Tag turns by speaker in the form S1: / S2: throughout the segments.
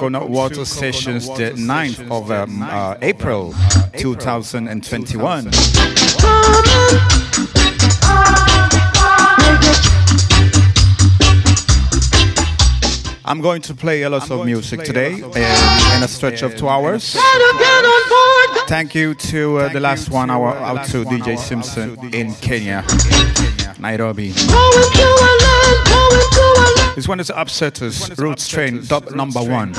S1: Coconut Water Sessions, the 9th of um, uh, April 2021. I'm going to play a lot of music today in, in a stretch of two hours. Thank you to uh, the last one hour out to DJ Simpson in Kenya, Nairobi. This one is Upsetters, Roots Train, dub number one.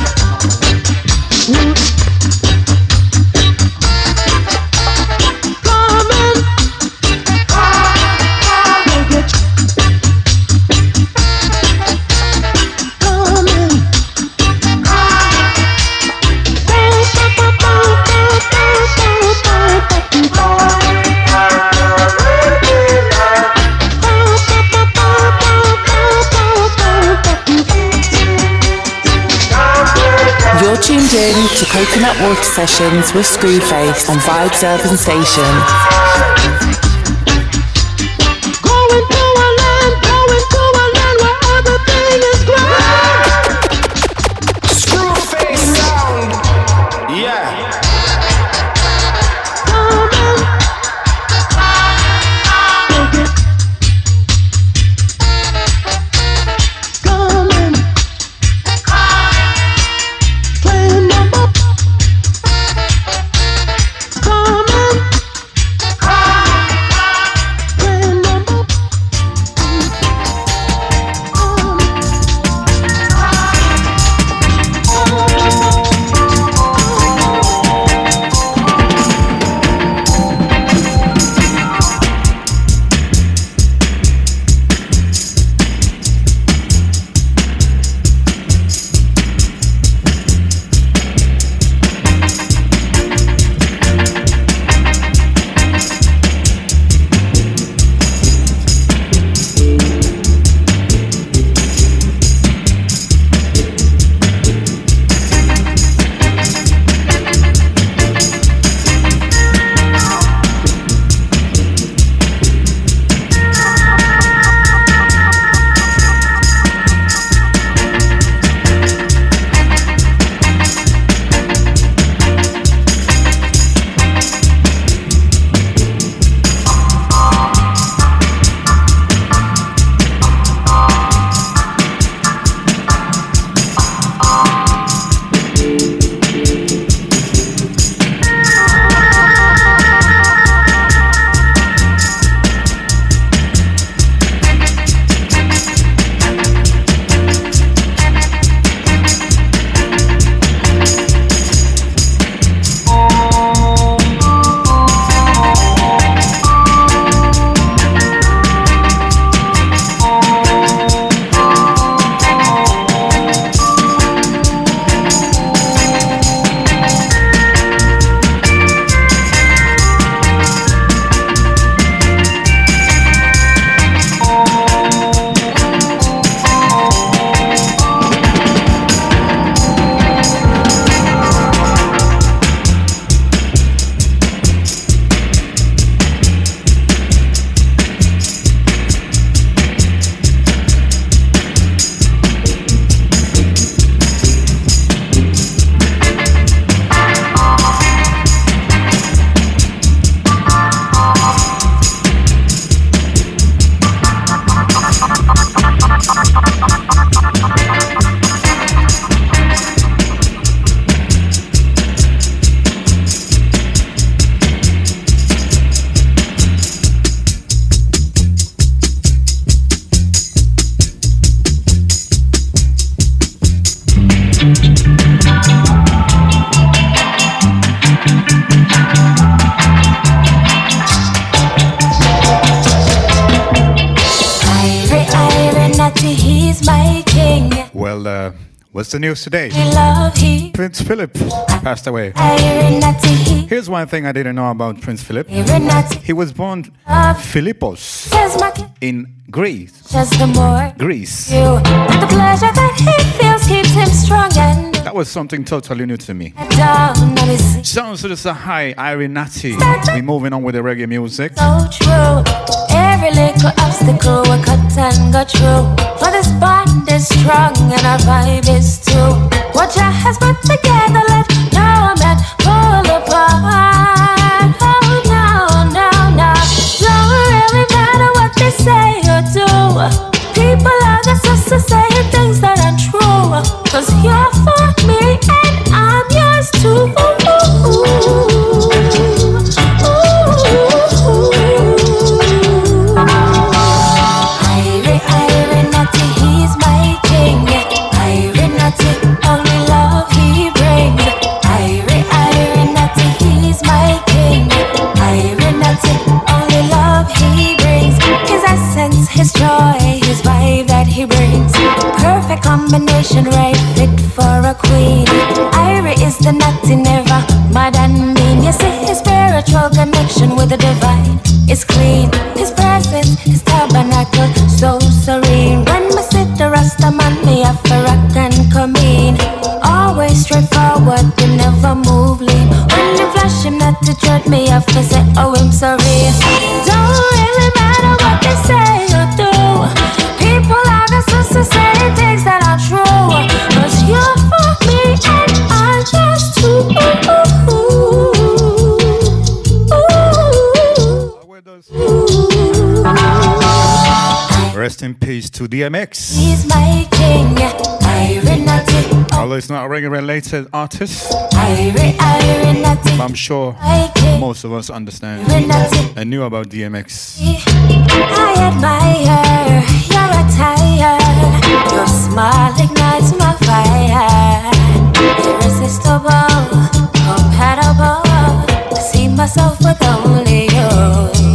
S2: To Coconut Water Sessions with Screwface on Vibes Urban Station.
S1: news today. Prince Philip passed away. Here's one thing I didn't know about Prince Philip. He was born Philippos in Greece. Greece.
S3: that,
S1: was something totally new to me. Sounds to a high Irinati. We're moving on with the reggae music.
S3: So true. Every little obstacle I cut and got through mind is strong and our vibe is too. What you has put together left no man pull apart. Oh. Don't really matter what they say or do. People are just saying things that aren't true. Cause you're combination right fit for a queen. Ira is the nutty never mud and mean. You see his spiritual connection with the divine is clean. His presence, his tabernacle, so serene. When me sit the rasta man, me have a rock and come in. Always straightforward, you never move lean. When you flash him not to judge me, I say, oh, I'm sorry.
S1: DMX.
S3: He's my king,
S1: Although it's not a reggae related artist, but I'm sure most of us understand
S3: I
S1: and knew about DMX.
S3: I admire your attire, your smile ignites my fire. Irresistible, compatible, I see myself with only you.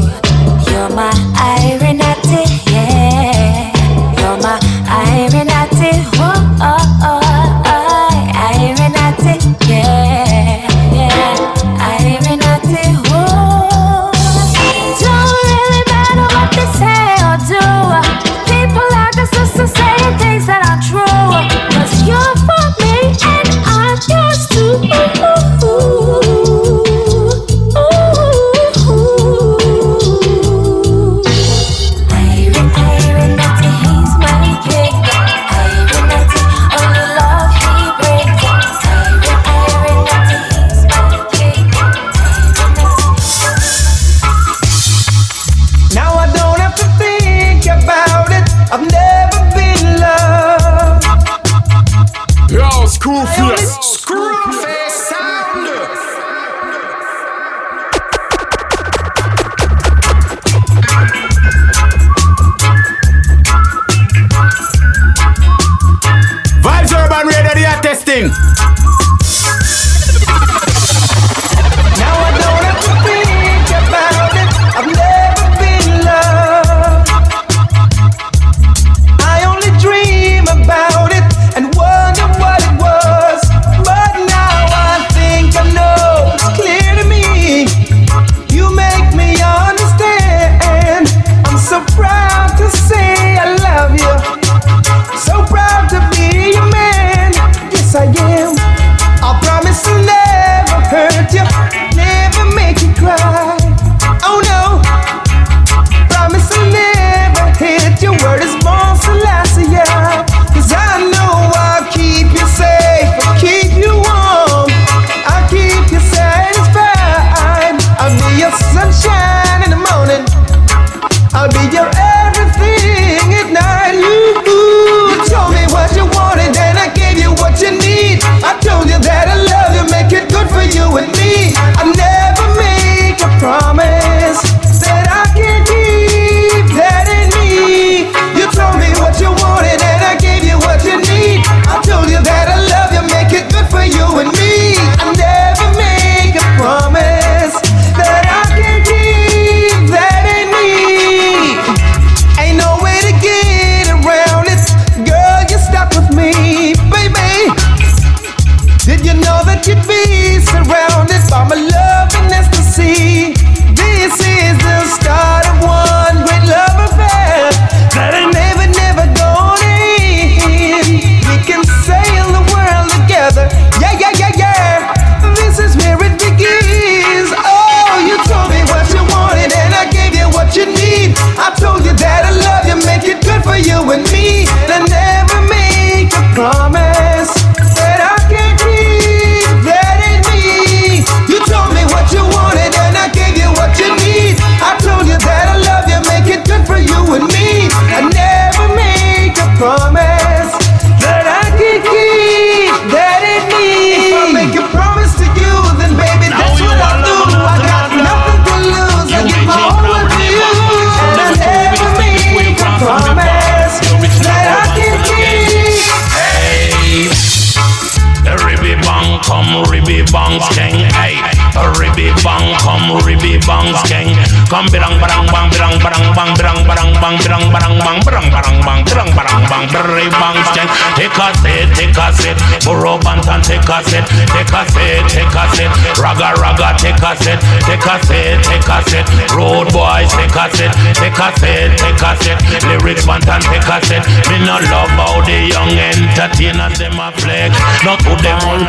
S4: Take a set, take a set, take a set. Raga raga take a set, take a set, take a set. Road boys take a set, take a set, take a set. Lyrics bantan take a set. Me no love how the young entertainers them a flex. Not to them on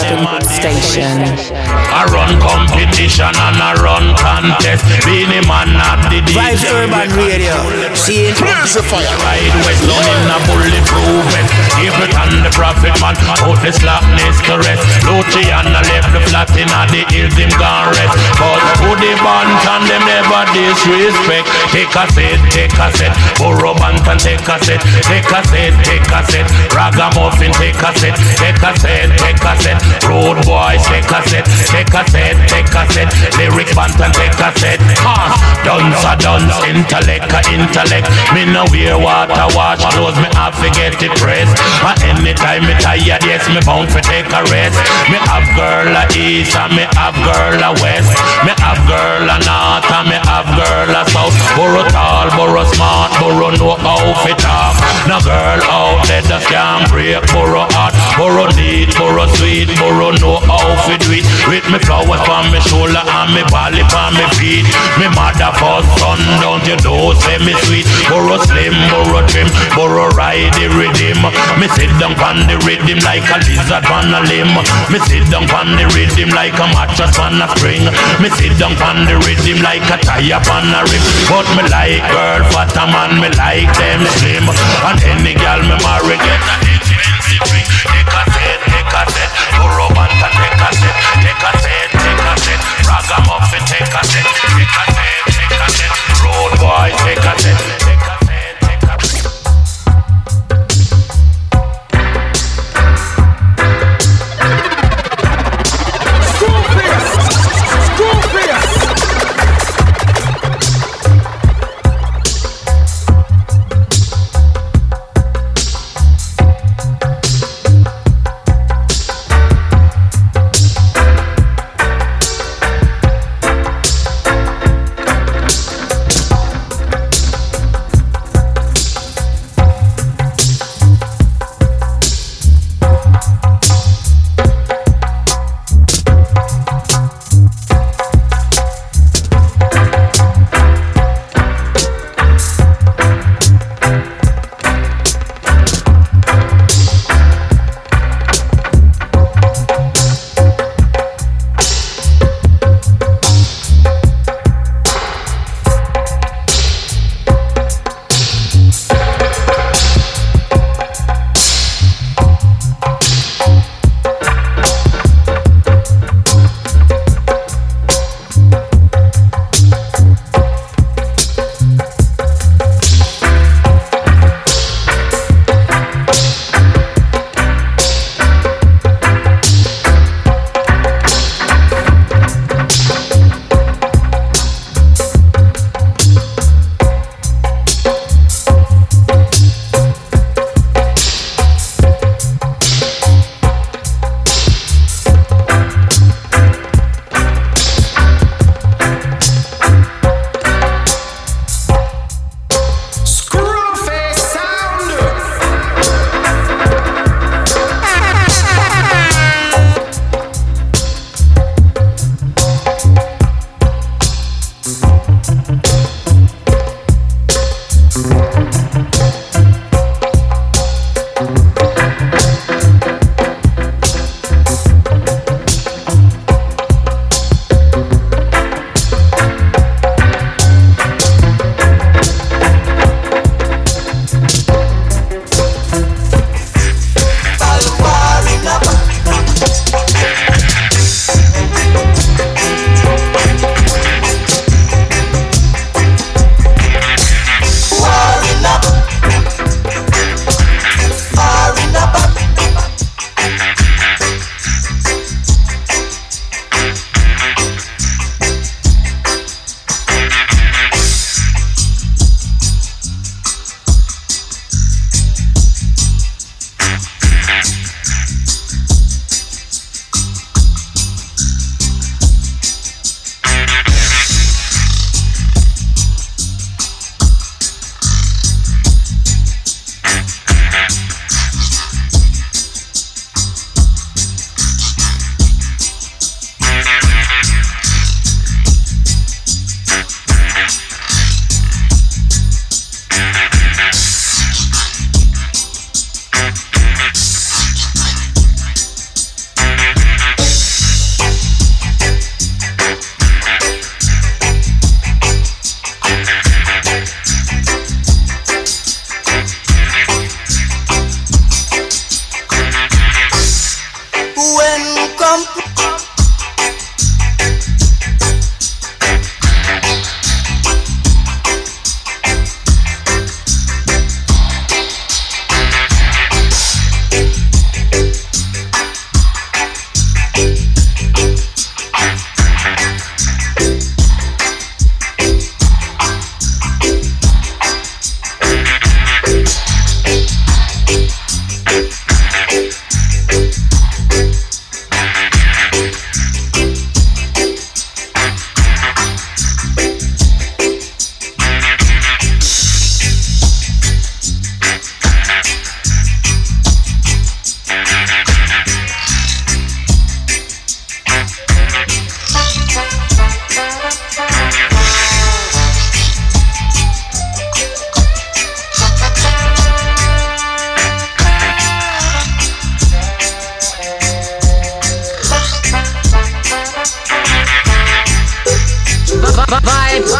S4: them a
S5: Station.
S4: I run competition and I run contest. Beenie Man not the DJ.
S6: Vibes Urban Radio. See it.
S4: Ride West London a bulletproof vest. Capleton the prophet man. Out the slackness to rest. Luciano left the flat in the hills him gone rest. But to the band and them never disrespect. Take a set, take a set. Burro band and take a set. Take a set, take a set. Ragamuffin take a set. Take a set, take a set. Road boys take a set. Take a set, take a set. Lyric band and take a set. Dunce a dunce. Intellect a intellect. Me no wear water wash clothes. Me have to get it pressed. And anytime me tired, yes, me bound for take a rest. Me have girl a east and me have girl a west. Me have girl a north and me have girl a south. Burrow tall, burrow smart, burrow know how fi talk. No girl out there that can break burrow hot, burrow neat, burrow sweet, burrow know how fi do it. With me flowers on me shoulder and me body on me feet. Me mother first son, don't you know say me sweet. Burrow slim, burrow trim, burrow ride the rhythm. Me sit down on the rhythm like a lizard on a limb. Me sit down on the rhythm like a mattress on a spring. Me sit down on the rhythm like a tire on a rim. But me like girl fat a man, me like them slim. And any girl me marry get an take a set. Burro banta take a set, take a set, take a set. Ragamuffin take a set, take a set, take a set. Road boy take a set,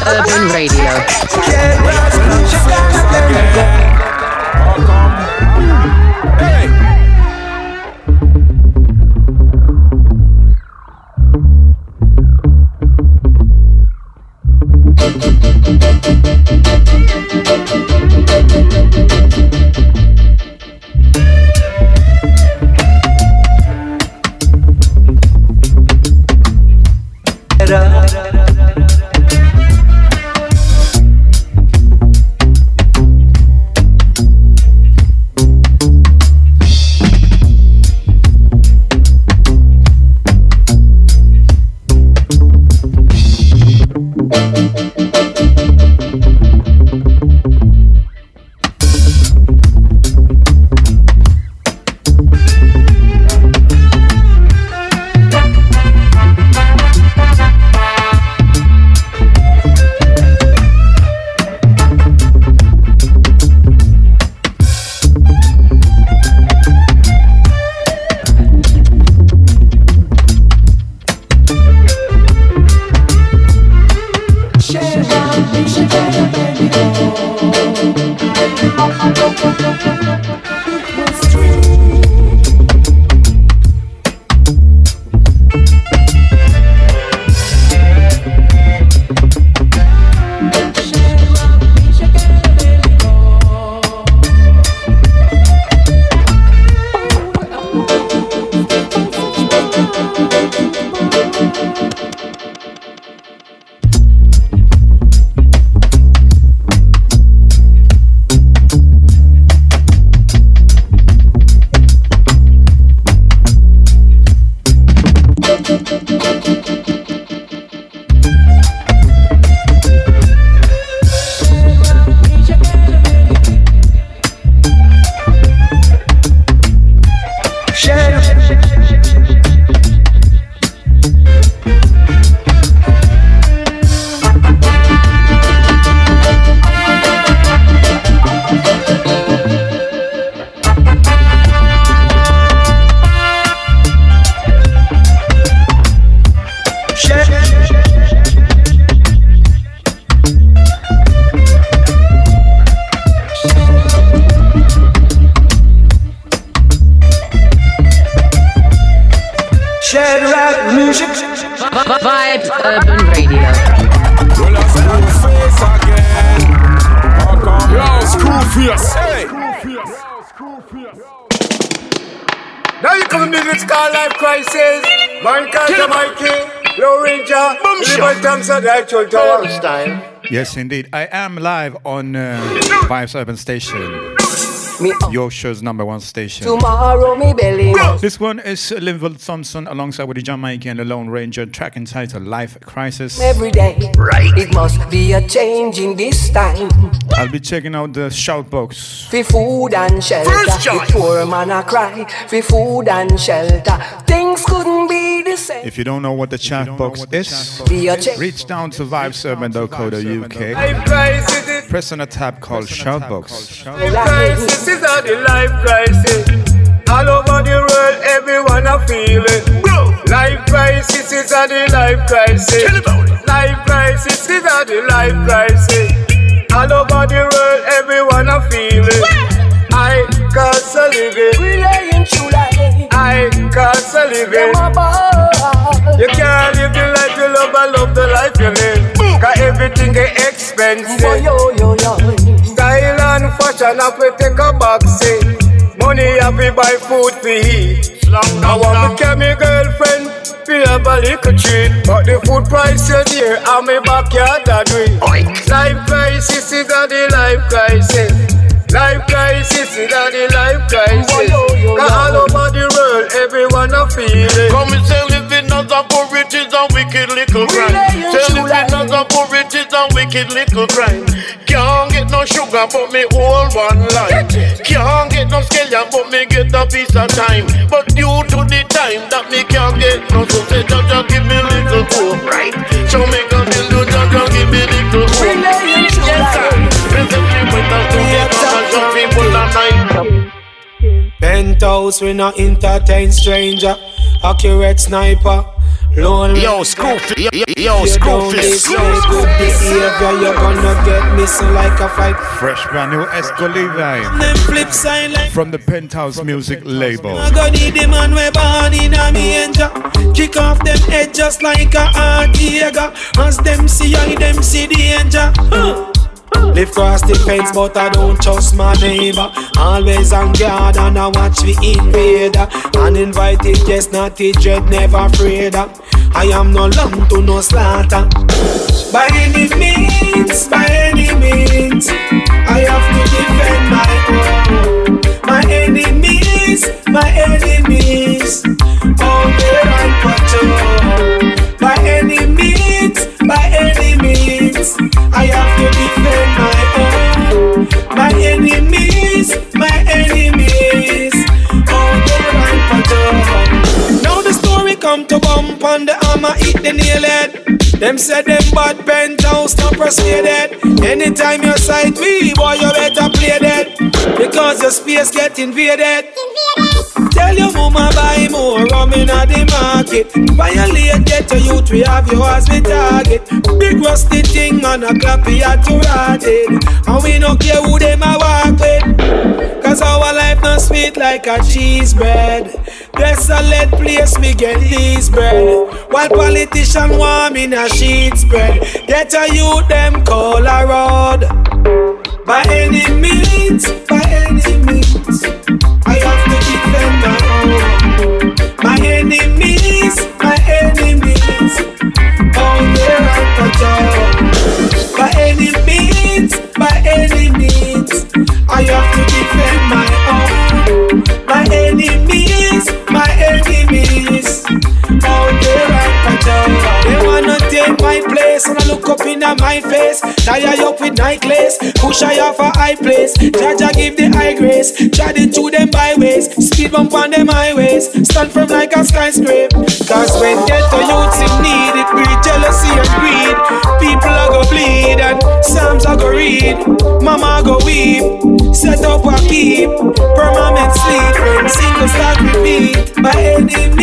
S7: Urban Radio.
S1: Yes, indeed. I am live on uh, Vibes Urban Station. Me Your show's number one station.
S2: Tomorrow, me belly.
S1: This one is Linval Thompson alongside with the Jamaican The Lone Ranger, track entitled Life Crisis.
S2: Every day, right? It must be a change in this time.
S1: I'll be checking out the shout box.
S2: For food and shelter. First the poor man a cry. For food and shelter.
S1: If you don't know what the chat box is, reach down to vibesurban.co.uk. Press on a tab called Shoutbox.
S8: Crisis is the life crisis. All over the world, everyone a feel it. Life crisis is the life crisis. Life crisis is the life crisis. All over the world, everyone a feel it. I can't live it.
S2: We laying true life.
S8: I can't live expensive. Style and fashion have to take a back seat. Money have to buy food to eat. I want to carry my girlfriend fi have a little treat. But the food price you dear and my backyard a drink Life crisis is a the life crisis. Life crisis is a the life crisis. Cause all over the world everyone a feel it.
S9: Come and say living as a poor it is a wicked little crime wicked little crime Can't get no sugar but me hold one line Can't get no scale but me get a piece of time But due to the time that me can't get no so say Jaja give me a little hope, right? So make a deal to Jaja give me little hope. Yes sir. Presently with us together and some people are night.
S8: Penthouse we not entertain stranger. Accurate sniper.
S10: Lonely.
S11: Yo, Screwface. Yo, yo, Screwface.
S10: Good behavior, you're gonna get missing like a fight.
S1: Fresh brand new Esco Levi.
S10: Them flip side like
S1: from the Penthouse Music label.
S10: I got need the man we born in a manger. Kick off them head just like a Artiega. As them see I them see danger. Huh. Live cross the fence, but I don't trust my neighbor. Always on guard and I watch the invader. Uninvited guest, not the dread, never afraid. I am no lamb to no slaughter. By any means, by any means, I have to defend my own. My enemies, my enemies, all there on patrol. By any means, by any means, I have to defend my own. My enemies, my enemies, all there on patrol. Now the story come to bump on the armor, eat the nail head. Them said them bad penthouse not persuaded. Anytime you sight me, boy, you better play that. Because your space get invaded. Tell your mama buy more rum in the market. Violate get to youth, we have you as we target. Big rusty thing on a clappy at to rotted. And we no care who them a walk with. Cause our life not sweet like a cheese bread. Desolate place we get these bread. While politician warm in a sheet spread. Get a youth them call a road. By any means, by any means, I have to defend my own. My enemies, my enemies, all there on patrol. By any means, by any means, I have to defend my own. My enemies, my take my place and I look up in my face. Tie I up with night lace, push I off a high place. Jaja give the high grace, chatting to them byways. Speed bump on them highways, stand firm like a skyscraper. Cause when ghetto youths in need, it breed jealousy and greed. People are go bleed and Psalms are go read. Mama go weep, set up a keep. Permanent sleep single start repeat. By any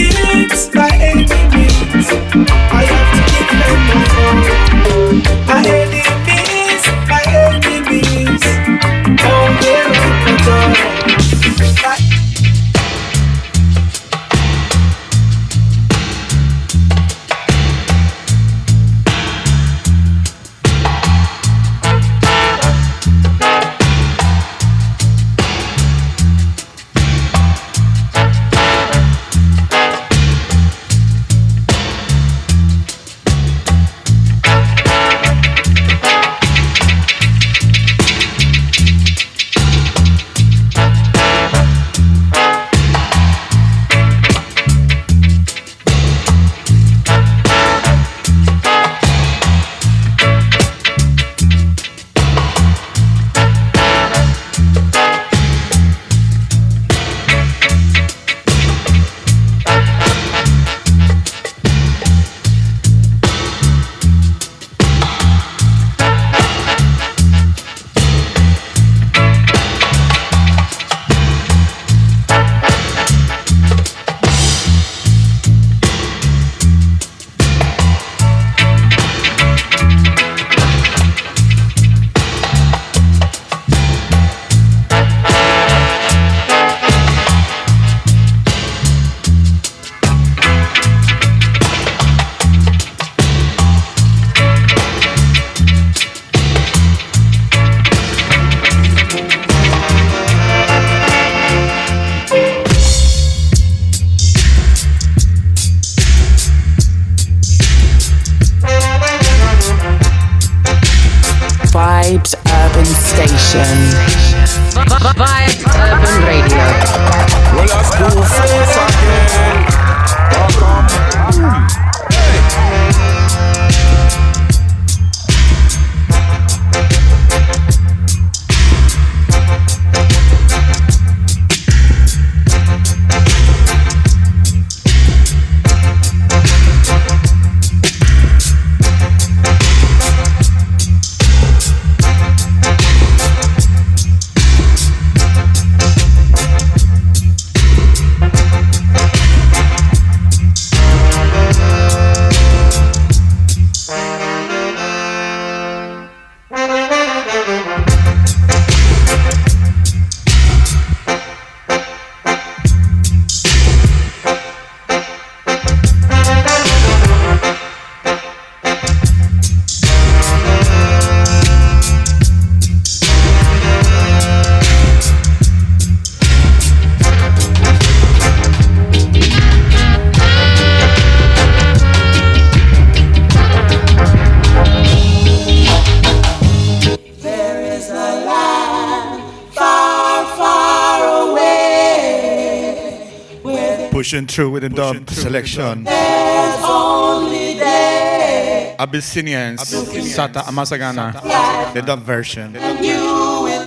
S12: pushing through with the dub selection.
S13: There's only there.
S12: Abyssinians, Satta Amassagana, the dub version.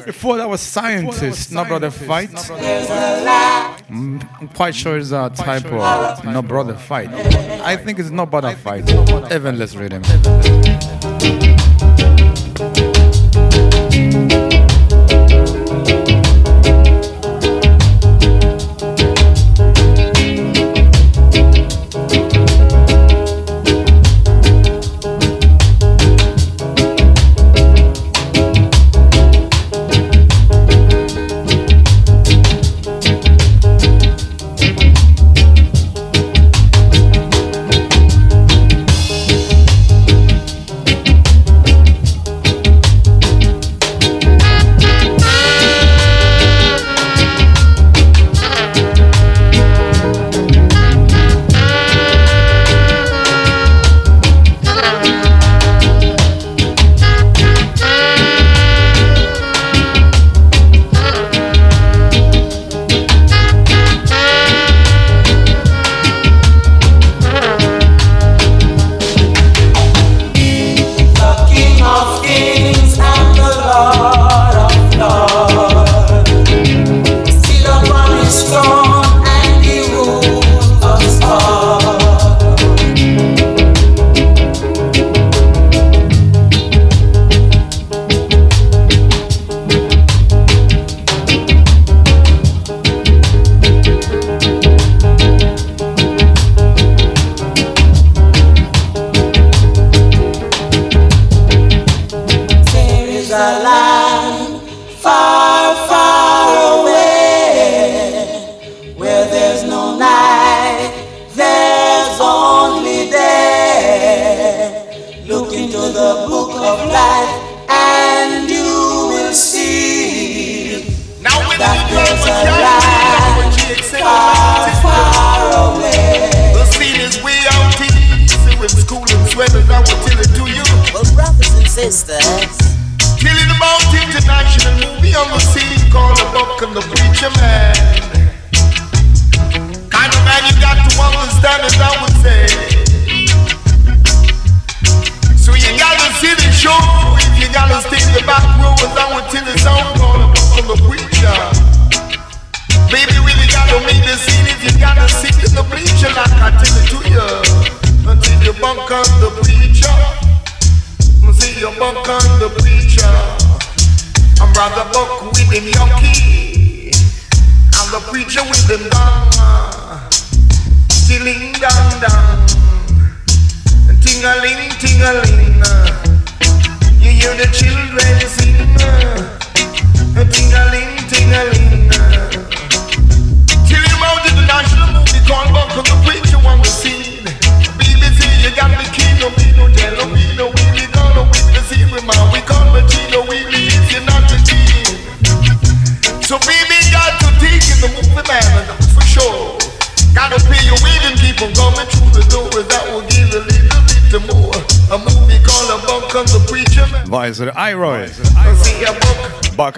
S12: Before that was Scientist, No Brother Fight. Mm, I'm quite sure it's a typo. No Brother Fight. I think it's No Brother Fight. Evan, let's read him.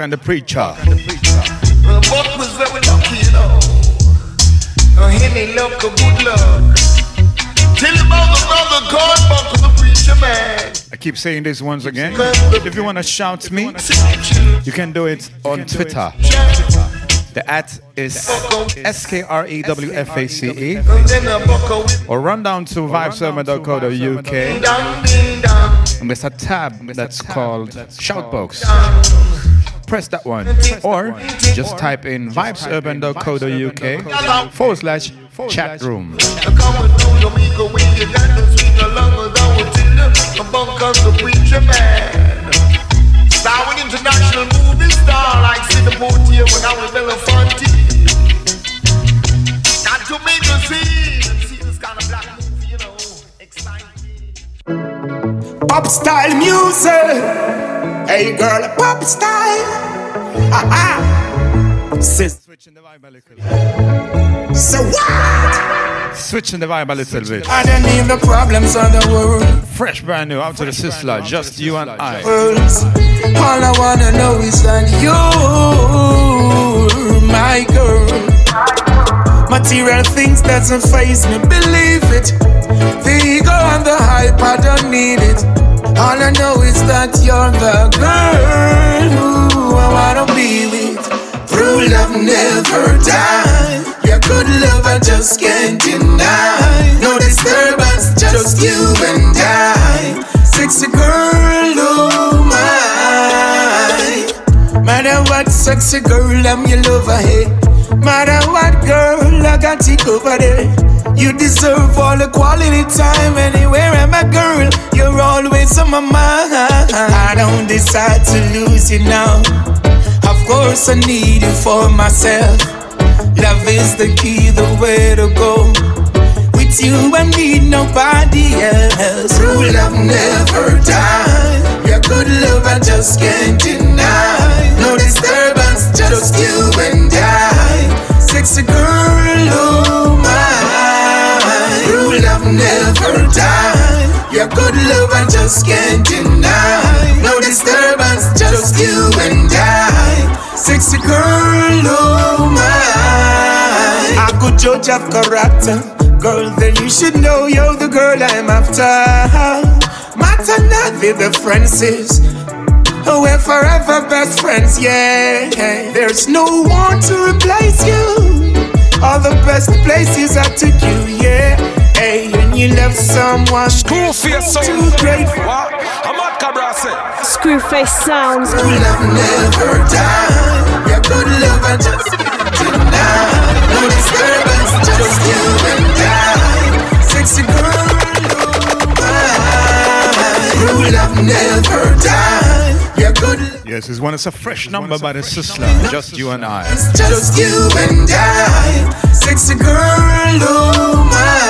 S13: And the
S1: Preacher. the book was very lucky, you know. A henny luck, a good luck. Tell about the brother God, Buck on the Preacher Man.
S12: I keep saying this once again. If you want to shout me, you can do it on Twitter. The at is S K R E W F A C E.
S1: And then a buck with
S12: Or run down to vibesurban.co.uk
S1: down, ding, down.
S12: and there's a tab that's called Shoutbox. Press that one. Or just type in vibesurban.co.uk forward slash chat room.
S1: Come and know your amigo when you got to swing along with our Tinder. A bunk on the preacher man. Star with international movie star like Sidney Poitier when I was Belafonte. Got to make a scene. See this kind of black movie, you know, exciting.
S14: Pop style music. Hey girl, pop style. Ha ha. Sis- Switching the vibe a little bit So what?
S12: Switching the vibe a little bit.
S14: I don't need the problems of the world.
S12: Fresh brand new out to the Sizzla, just you and I.
S14: worlds. All I wanna know is that you're my girl. Material things doesn't phase me, believe it. The ego and the hype, I don't need it. All I know is that you're the girl who I wanna be with. True love never dies. Your good love I just can't deny. No disturbance, just you and I. Sexy girl, oh my. Matter what, sexy girl, I'm your lover, hey. Matter what, girl, I got you over there. You deserve all the quality time anywhere. I'm a girl, you're always on my mind. I don't decide to lose you now. Of course, I need you for myself. Love is the key, the way to go. With you, I need nobody else. True love never dies. Your good love, I just can't deny. No disturbance, just you and sexy girl, oh my. True love never die. Your good love I just can't deny. No disturbance, just you and I. Sexy girl, oh my. A good judge of character. Girl, then you should know you're the girl I'm after. Matter not the differences. Oh, we're forever best friends, yeah. There's no one to replace you. All the best places I took you, yeah. Hey, when you left someone,
S15: Screwface
S14: so too great.
S15: I'm at Cabrase.
S16: Screwface sounds.
S14: Good love never die. Your good love I just deny. No disturbance, just you and I. Sexy girl, oh my. True love never die.
S1: Yes, this one It's a fresh number by the Sizzla. Just you and I.
S14: It's just you and I. Sexy girl, oh my.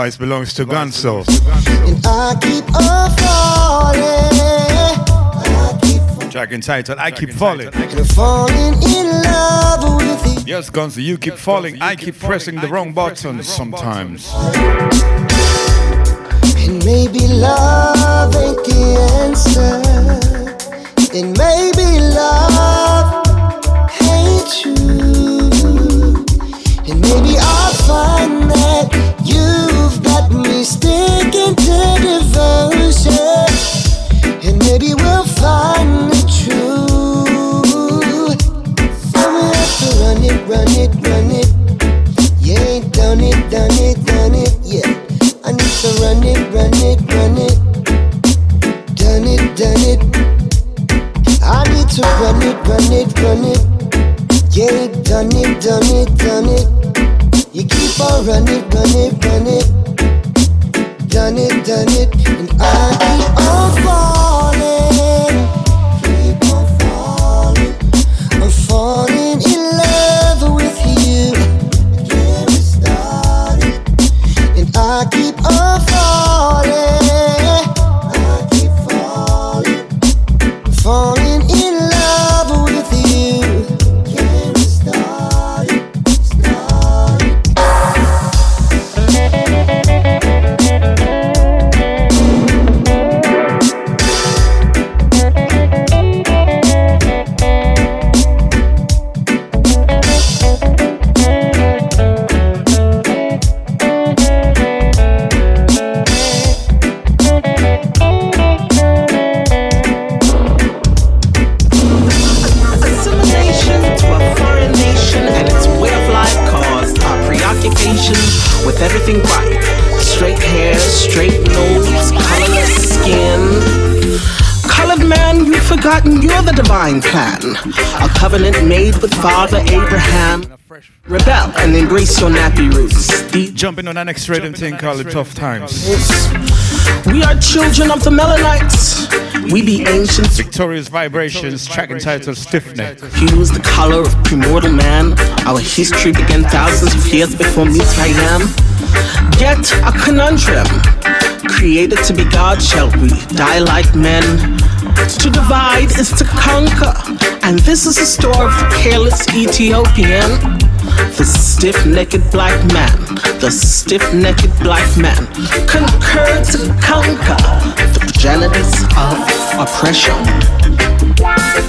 S1: Vice belongs to Gunso.
S17: And I keep on falling.
S1: Track entitled I Keep Falling.
S17: falling in love with you.
S1: Yes, Gunso, you keep falling. I keep pressing the wrong buttons sometimes.
S17: And maybe love ain't the answer. And maybe love ain't true. And maybe I'll find that you've me sticking to devotion. And maybe we'll find the truth. So we have to run it, run it, run it. You ain't done it, done it, done it, yeah. I need to run it, run it, run it. Done it, done it. I need to run it, run it, run it. Yeah, done it, done it, done it. You keep on running, run it, run it. Done it. And I keep on falling.
S18: Covenant made with Father Abraham. Rebel and embrace your nappy roots.
S1: Deep Jumping on our next rhythm thing called the Tough Times.
S18: We are children of the Melanites. We be ancient.
S1: Victorious Vibrations, track entitled Stiff Neck.
S18: He was the color of primordial man. Our history began thousands of years before Mizraim. Get a conundrum. Created to be God, shall we die like men? To divide is to conquer. And this is a story of a careless Ethiopian. The stiff necked black man, the stiff necked black man, concur to conquer the progenitors of oppression.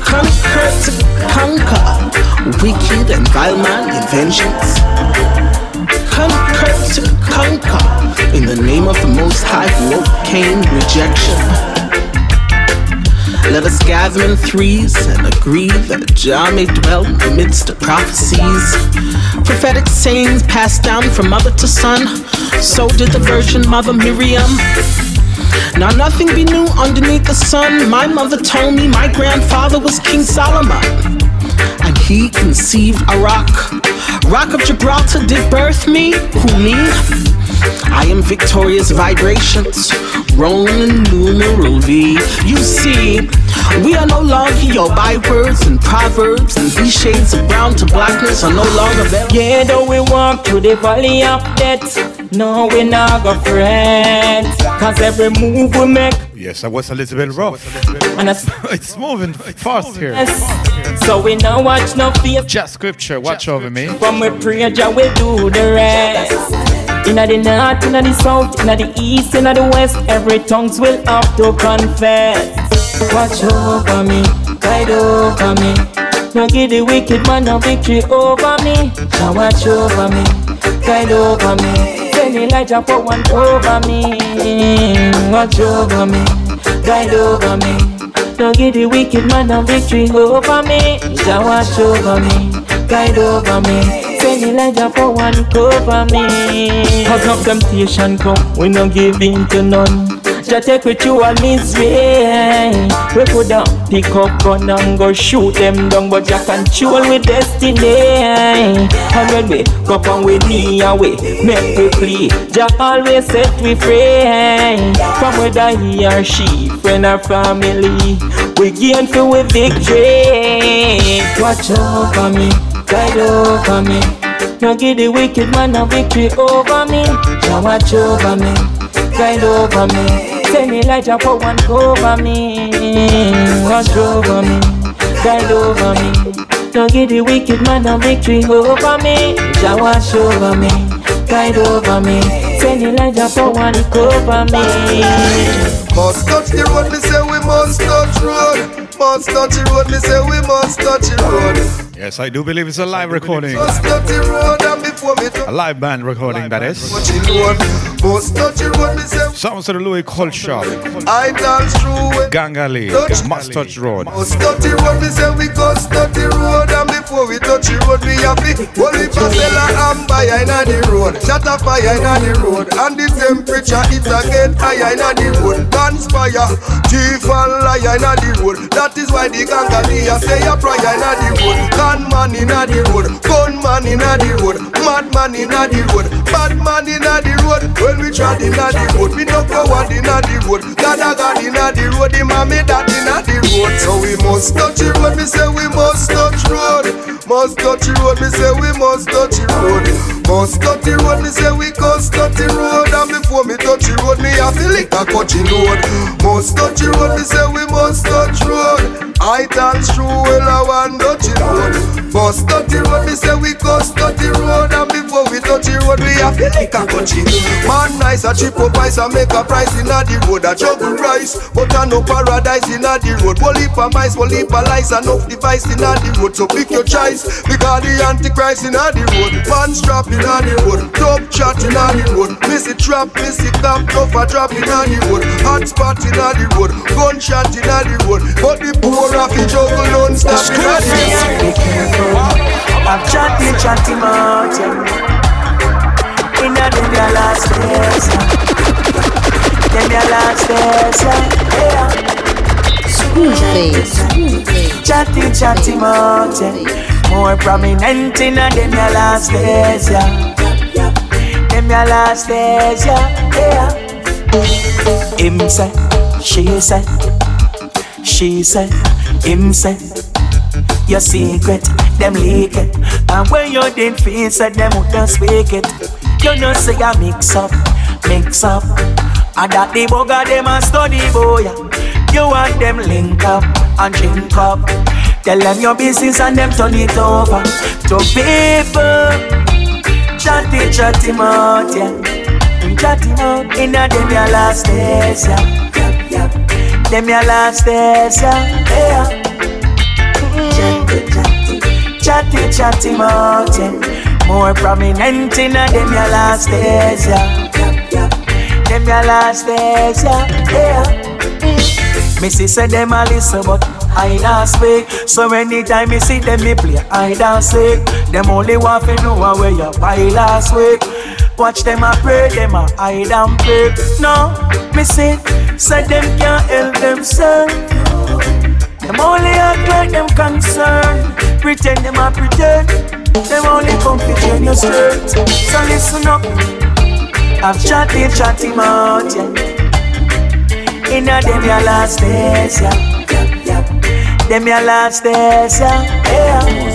S18: Concur to conquer wicked and vile man inventions. Concur to conquer in the name of the Most High who overcame rejection. Let us gather in threes and agree that Jah may dwell amidst the prophecies. Prophetic sayings passed down from mother to son, so did the Virgin Mother Miriam. Now nothing be new underneath the sun. My mother told me my grandfather was King Solomon, and he conceived a rock. Rock of Gibraltar did birth me, who me? I am victorious vibrations, Roman numeral V. You see, we are no longer your bywords and proverbs, and these shades of brown to blackness are no longer valid.
S19: Yeah, though we walk through the valley of death, no, we not go fret, cause every move we make.
S1: Yes, that was a little bit rough. And it's moving fast here.
S19: Yes. So we now watch no fear.
S1: Just scripture, watch over me.
S19: From we pray, Jah will do the rest. Inna the north, inna the south, inna the east, inna the west, every tongues will have to confess. Watch over me, guide over me. No give the wicked man no victory over me. Now watch over me, guide over me. Send Elijah for one over me. Watch over me, guide over me. No give the wicked man no victory over me. Now watch over me, guide over me. Send Elijah for one cover me. Cause no temptation come, we no give in to none. Just take with you on misery. We coulda pick up gun and go shoot them down, but Jah control with destiny. And when we go up we knee away, make we plea. Jah always set we free. From whether he or she, friend or family, we gain for we victory. Watch over me, guide over me. No give the wicked man a victory over me. Jah watch over me, guide over me. Send Elijah for one cover me. Watch over me, guide over me. No give the wicked man a victory over me. Jah watch over me, guide over me. Send Elijah for one cover me.
S20: Must touch the road, me say we must touch road. Must touch the road, me say we must touch the road.
S1: Yes, I do believe it's a live recording.
S20: Must touch the road and before me touch
S1: A live band recording, that is.
S20: the road. Must touch the road, me say
S1: Sounds of the Louis Culture.
S20: I dance through it.
S1: Gangali, Must Touch Road.
S20: Must touch the road, me say we must touch the road And before we touch the road, we have to Holy Pasella and fire inna the road Shut a fire inna the road And the temperature it a get higher inna the road Dance fire, thief and liar inna the road That is why the Gangalia say a prayer inna the road Con man inna the road, gun man inna the road Mad man inna the road, bad man inna the road When we trod inna the road, we no go coward inna the road God a God inna the road, the mommy that inna the road So we must touch the road, me say we must touch road Must touch the road, me say we must touch the road Must touch the road, me say we must touch the road And before me touch the road, me have to lick a coaching road Must touch the road, me say we must touch road I dance through well I want touch the road Must touch the road, me say we must touch the road And before we touch the road, we have to lick a coaching Man nice, a cheap up price and make a price inna the road A juggle rice, but I no paradise inna the road Whole heap of mice, whole heap of lies, enough device inna the road So pick your choice, because the antichrist inna the road Man strap inna the road, top chat inna the road Missy trap, missy cap, tough a drop inna the road Hot spot inna the road, gunshot inna the road But the poor of the juggle don't stop inna the road
S21: Be careful, I've chatty chatty mouth yeah. Inna them your last days yeah. Them your last days yeah. yeah.
S22: Screwface.
S18: Chatty, chatty yeah. More prominent in them your last days, yeah. Them your last days, yeah. yeah. Him say, she say, she say, him say. Your secret, them leak it. And when you didn't feel said them would not speak it. You know say I mix up, mix up. And that the bugger them a study boy. You want them link up and drink up. Tell them your business and them turn it over to people. Chatty, chatty mouth, yeah. Mm, chatty mouth in a them your last days, yeah. Yep, yep. Them your last days, yeah. yeah. Chatty, chatty yeah. More prominent in a them your last days, yeah. Them your last days, yeah. yeah. Missy said them a listen, but I don't speak. So anytime me see them, me play I don't sick. Them only want to know where you buy last week. Watch them a pray, them a hide and pick. No, me see, say them can't help themselves. Them only act like them concerned. Pretend them a pretend. Them only come to train your straight. So listen up. I've chatty, chatty mouth, yeah. Inna them your last days, yeah. Them your last days, yeah. yeah.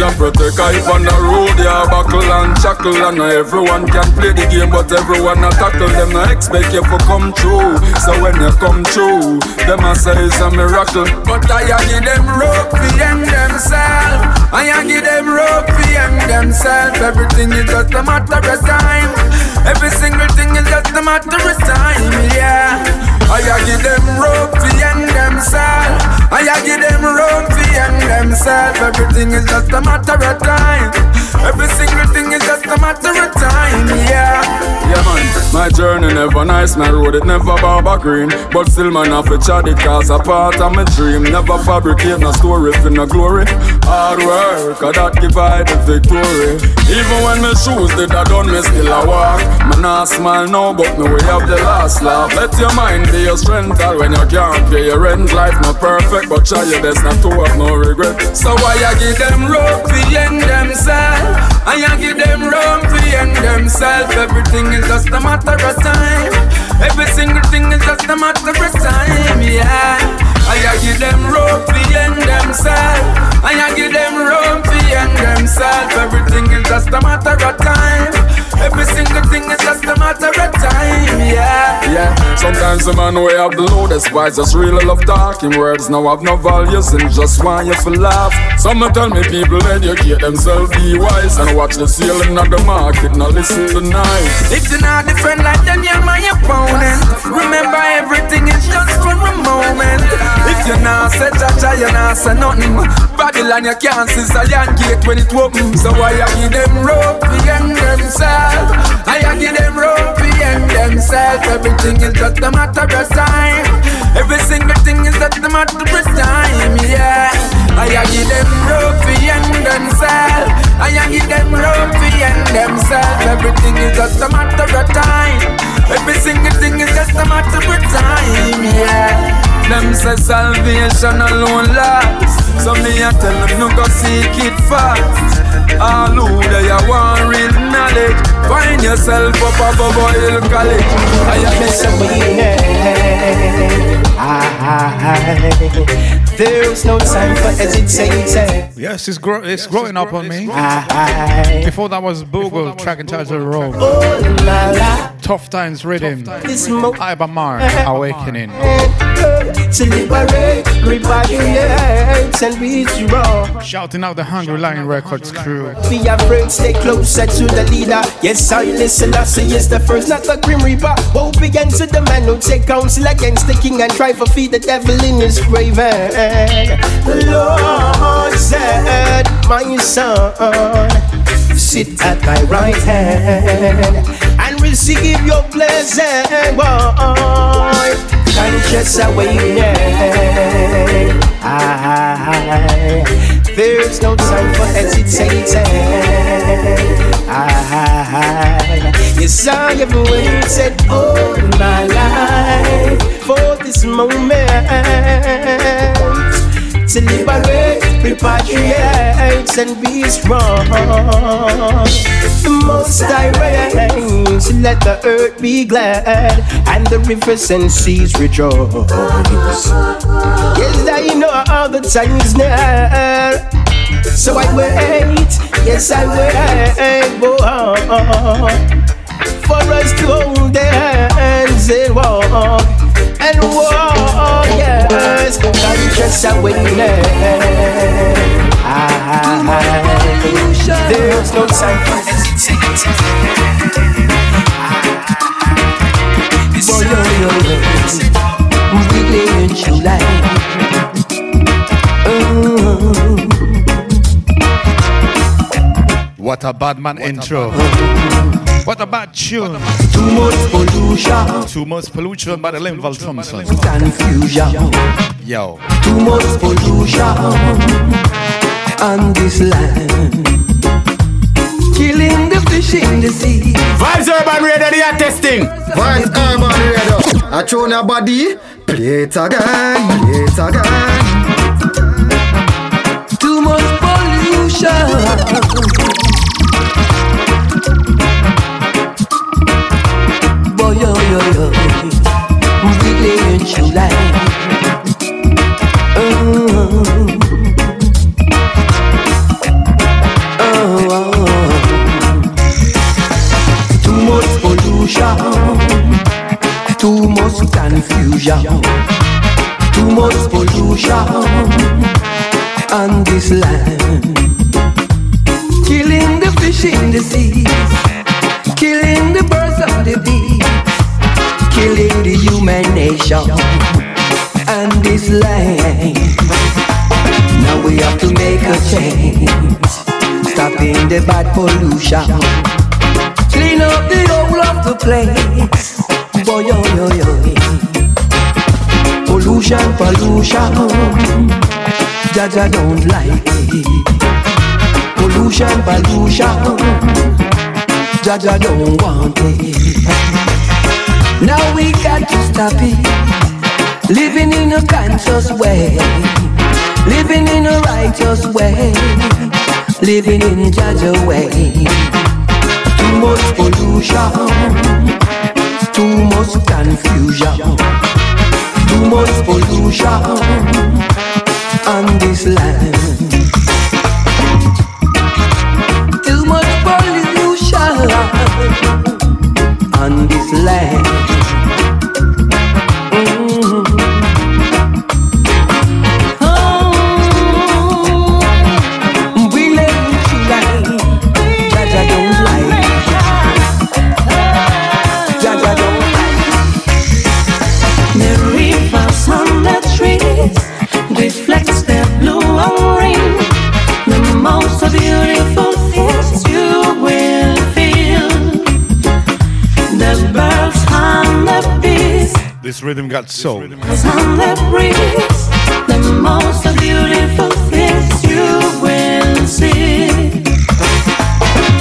S15: Jah protect I on the road, yeah, buckle and shackle. And everyone can play the game, but everyone a tackle. Them I expect you to come true, so when you come true Them I say it's a miracle. But I a give them rope for end themselves. I a give them rope for end themselves. Everything is just a matter of time. Every single thing is just a matter of time, yeah. I a give them rope for end themselves I give them rope for end themselves Everything is just a matter of time. Every single thing is just a matter of time, yeah. Yeah, man, my journey never nice, my road it never barber green. But still, man, I fi chat it cause a part of my dream. Never fabricate no story for no glory. Hard work, I that give I the victory. Even when my shoes did I done, me still a walk. Me not smile now, but me way have the last laugh. Let your mind be your strength, all when you can't pay your rent. Life not perfect, but try your best not to have no regret. So why I give them rope the end themselves? I give them rope to end themselves. Everything is just a matter of time. Every single thing is just a matter of time, yeah. I give them rope to end themselves. I give them rope to end themselves. Everything is just a matter of time. Every single thing is just a matter of time, yeah.
S23: Yeah, sometimes the man way up the loudest voice just really love talking words. Now I have no values and just want you to laugh. Some tell me people educate themselves, be wise and watch the ceiling of the market. Now listen to nice.
S18: If you're not different like them, you're my opponent. Remember, everything is just for a moment. If you're not say cha you're not say nothing. Babylon, you can't see Zion gate when it open. So why are you give them rope and themselves? I give them rope and themselves. Everything is just a matter of time. Every single thing is just a matter of time, yeah. I give them rope and themselves. I give them rope and themselves. Everything is just a matter of time. Every single thing is just a matter of time, yeah.
S23: Them say salvation alone lasts. So me a tell them no go seek it fast. All who they a want real knowledge. Find yourself up above oil college. I am
S18: There's no time for hesitating.
S1: Yes, it's, gro- it's growing up on me. Before that was Bogle, track and entitled Roll. Oh, Tough Times Rhythm. Ibamar, eh, Awakening.
S18: To liberate, repatriate, and.
S1: Shouting out the Hungry Lion Records crew.
S18: Be afraid, stay closer to the leader. Yes, I listen, I say is the first, not the Grim Reaper. Woe begin to the man who take counsel against the king and try to feed the devil in his raven. The Lord said, My son, sit at my right hand and receive your blessing. Boy conscious awakening. I, there's no time for hesitating. I, yes, I have waited all my life for this moment
S2: to liberate, repatriate, and be strong. The most I reigns, let the earth be glad, and the rivers and seas rejoice. Yes, I know all the time is near. So I wait, yes I wait, oh, for us to hold hands and walk and walk, yes, conscious awakening. There's no time for hesitation. Boy, yo, yo, yo, really in July.
S1: What a bad man intro. What about you?
S2: Too much pollution.
S1: Too much pollution by the Linval Thompson.
S2: Confusion.
S1: Yo.
S2: Too much pollution on this land. Killing the fish in the sea.
S24: Vibes Urban Radio, they are testing.
S17: Vibes Urban Radio. I throw your body. Play it again. Play it again.
S2: Too much pollution. Yo, yo, yo. Really in July. Oh. Oh, oh. Too much pollution, too much confusion, too much pollution on this land. Killing the fish in the seas, killing the birds and the bees, killing the human nation and this land. Now we have to make a change, stopping the bad pollution. Clean up the whole of the place. Boy, yo, yo, yo. Pollution, pollution. Jaja don't like it. Pollution, pollution. Jaja don't want it. Now we got to stop it. Living in a conscious way. Living in a righteous way. Living in Jaja way. Too much pollution, too much confusion, too much pollution on this land. Too much pollution on this land.
S1: Rhythm got soul.
S3: on the breeze. The most beautiful things you will see.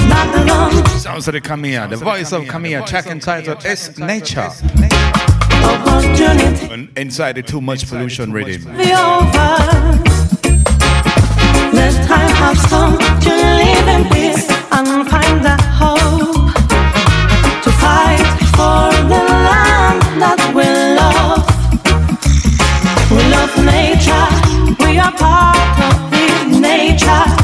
S3: Babylon,
S1: Sounds of the Kamiya. The voice of Kamiya. Track entitled It's Nature.
S3: opportunity
S1: And inside the Too Much Pollution rhythm.
S3: be. The time has come to live in peace and find the hope to fight for the land nature, we are part of it. Nature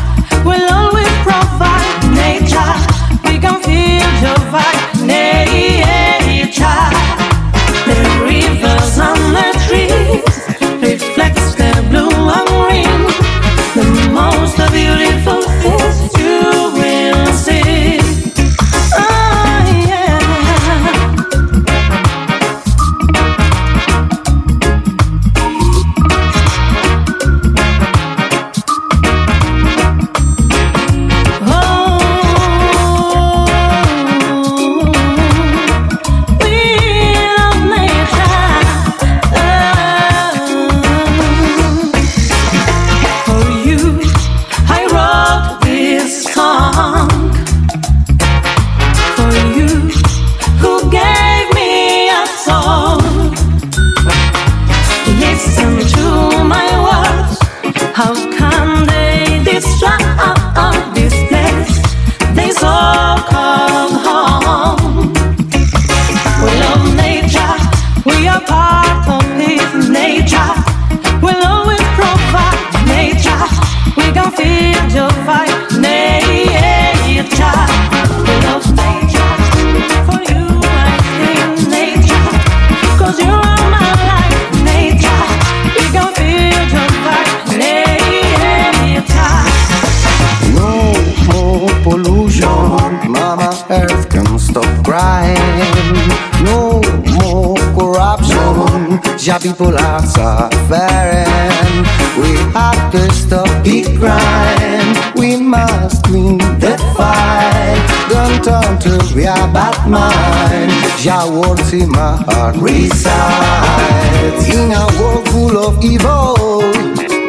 S17: suffering. We have to stop the crime. We must win the fight. Don't turn to a bad mind. Jah words in my heart resides. In a world full of evil,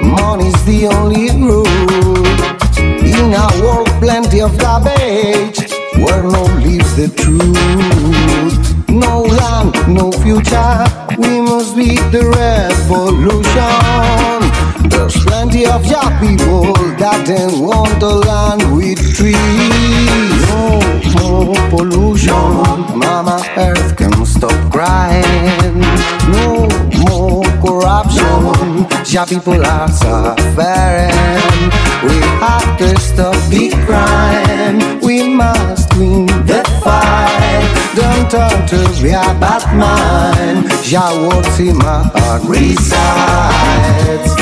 S17: money's the only rule. In a world plenty of garbage, where no lives the truth. No land, no future. Must beat the revolution. There's plenty of young people that don't want the land with trees. No more pollution. Mama Earth can stop crying. No more corruption. Ja people are suffering. We have to stop the crime. We must win. Don't turn to a bad mind. Words in my heart resides.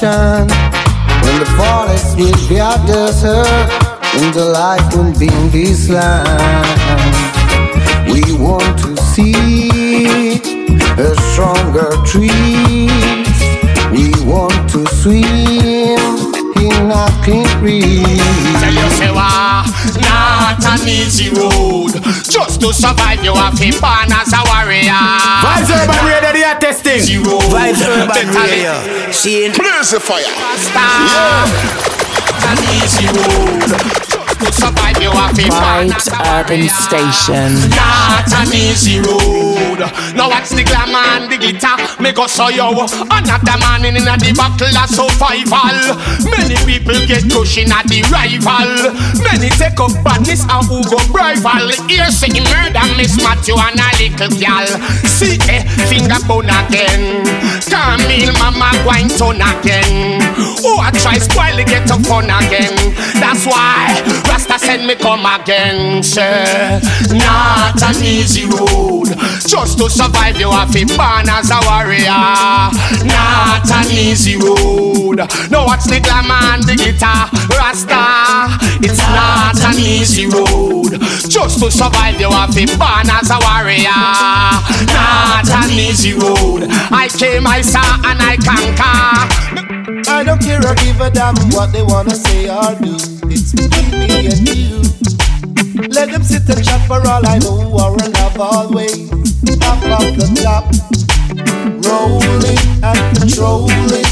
S17: Full when the forest will be a desert, when the life will be in this land. We want to see a stronger trees. We want to swim in a clean breeze.
S25: Tell you say wah, not an easy road. Just to survive, you have to born as a warrior.
S24: Vibes Urban Radio, they are testing.
S25: Zero.
S24: Vibes Urban Radio.
S25: let-
S24: She
S25: Blaze the fire. Yeah. An easy road. Just to survive, you have to born as
S5: Vibes
S25: a
S5: Urban. Station.
S25: Not an easy road. Now watch the glamour and the glitter. Me go show you another man in a the battle of survival. Many people get cushion at the rival. Many take up badness and who go rival. Here he murder Miss Matthew and a little girl. See eh, finger bone again. Camille mama going turn again. Oh, I try spoil get up fun again. That's why Rasta send me come again. Say, not an easy road. Just to survive, you have to born as a warrior. Not an easy road. No, watch the glamour and the guitar. Rasta, it's not an easy road. Just to survive, you have to born as a warrior. Not an easy road. I came, I saw, and I conquer.
S21: I don't care or give a damn what they wanna say or do. It's between me and you. Let them sit and chat for all I know, or love always. Top of the top, rolling and controlling.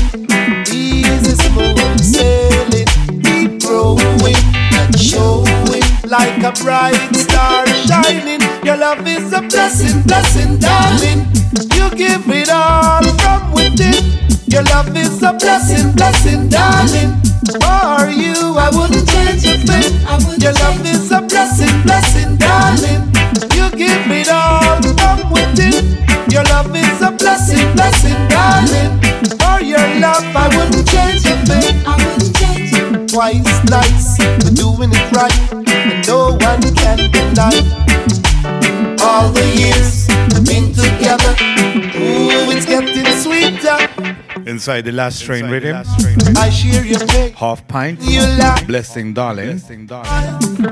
S21: Easy, smooth sailing, keep growing and showing like a bright star shining. Your love is a blessing, blessing, darling. You give it all from within. Your love is a blessing, blessing, darling. For you, I wouldn't change a thing. Your love is a blessing, blessing, darling. You give it all from within. Your love is a blessing, blessing, darling. For your love, I wouldn't change a thing. Twice, nice, we're doing it right, and no one can deny.
S1: Inside the last train rhythm.
S21: I share your pain.
S1: Half pint.
S21: You laugh.
S1: Blessing darling.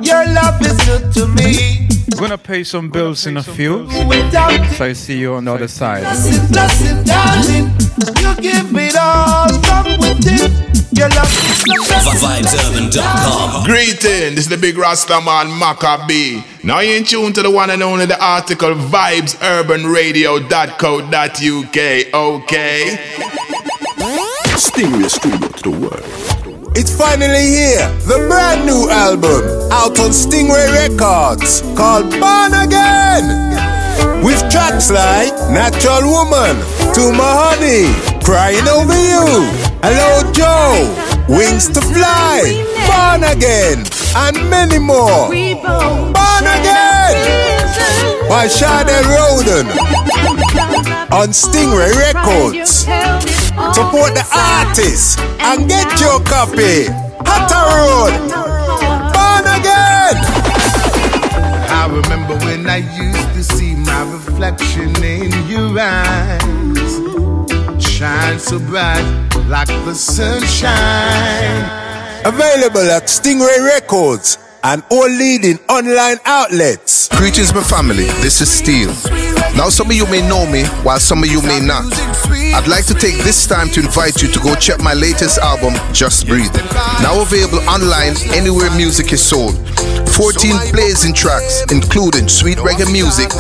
S21: Your love is good to me.
S1: We're gonna pay some bills in a few.
S21: Without
S1: So I see you on the other side.
S21: blessing, blessing, darling. You give it all from within. Your love is a blessing.
S26: VibesUrban.com. Greeting, this is the big Rasta man Maccabee. Now you in tune to the one and only the article vibesurbanradio.co.uk. Okay.
S11: To the world. It's finally here, the brand new album out on Stingray Records called Born Again. With tracks like Natural Woman, To My Honey, Crying Over You, Hello Joe, Wings to Fly, Born Again, and many more. Born Again!
S3: by Sade Roden on Stingray Records. Support the artists and get your copy. Hatter Road. Born again.
S27: I remember when I used to see my reflection in your eyes. Shine so bright like the sunshine.
S3: Available at Stingray Records and all leading online outlets.
S12: Greetings, my family. This is Steel. Now, some of you may know me, while some of you may not. I'd like to take this time to invite you to go check my latest album, Just Breathe. Now available online anywhere music is sold. 14 blazing tracks, including sweet reggae music,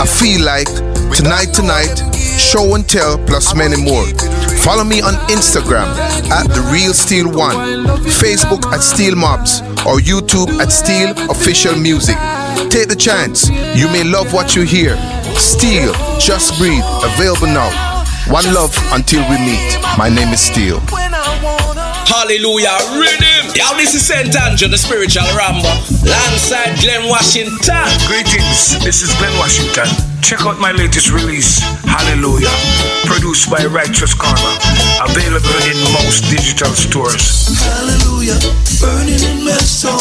S12: I Feel Like, Tonight Tonight, Show and Tell, plus many more. Follow me on Instagram at The Real Steel One, Facebook at Steel Mobs, or YouTube at Steel Official Music. Take the chance. You may love what you hear. Steel, Just Breathe, available now. One love until we meet. My name is Steel.
S28: Hallelujah, rhythm. Yo, this is St. Andrew, the spiritual Rambo, alongside Glen Washington.
S29: Greetings, this is Glen Washington. Check out my latest release, Hallelujah, produced by Righteous Karma, available in most digital stores.
S30: Hallelujah, burning in my soul.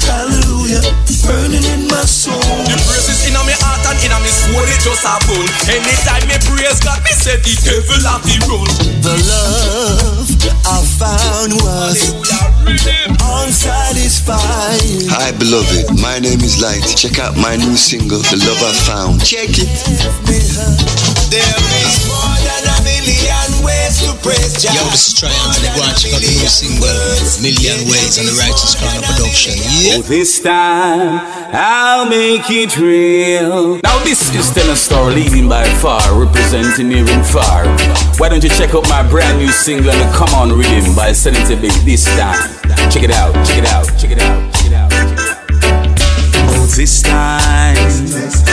S30: Hallelujah, burning in my soul.
S28: The praises in my heart and in my soul, it just happen. Anytime me praise God, me say the devil have the rule.
S30: The love I found was unsatisfying.
S31: Hi, beloved. My name is Light. Check out my new single, The Love I Found. Check it.
S30: There is more than a million ways to praise Jah.
S32: Yo, this is Trey Anthony. Go and check out the new single, Million Ways, on the Righteous Corner of production. Yeah.
S33: Oh, this time I'll make it real. Now this is Tenor Star leading by far, representing even far. Why don't you check out my brand new single on the Come On Rhythm by Senator Big this time? Check it out, check it out, check it out, check it out, check it out. Oh, this time I'll make it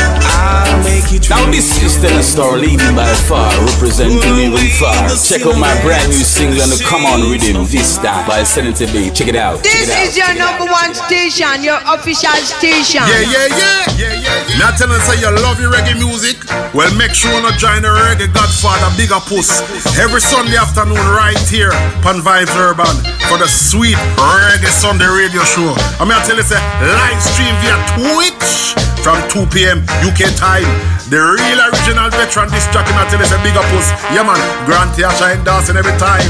S33: Now this is Tenor Star leading by far, representing even far. Check out my brand new single on the Come On Rhythm this time by Senator Big. Check it out, check
S34: This
S33: it out.
S34: is your number one station, your official station.
S11: Yeah, yeah, yeah. yeah, yeah. yeah. Now tell us say you love your reggae music. Well, make sure you not join the Reggae Godfather Bigger Puss every Sunday afternoon right here on Vibes Urban for the sweet Reggae Sunday radio show. I'm gonna tell you say live stream via Twitch from 2 p.m. UK time. The real original veteran disc jockey, I tell you say Bigger Puss. Yeah man, Grant Yasha dancing every time.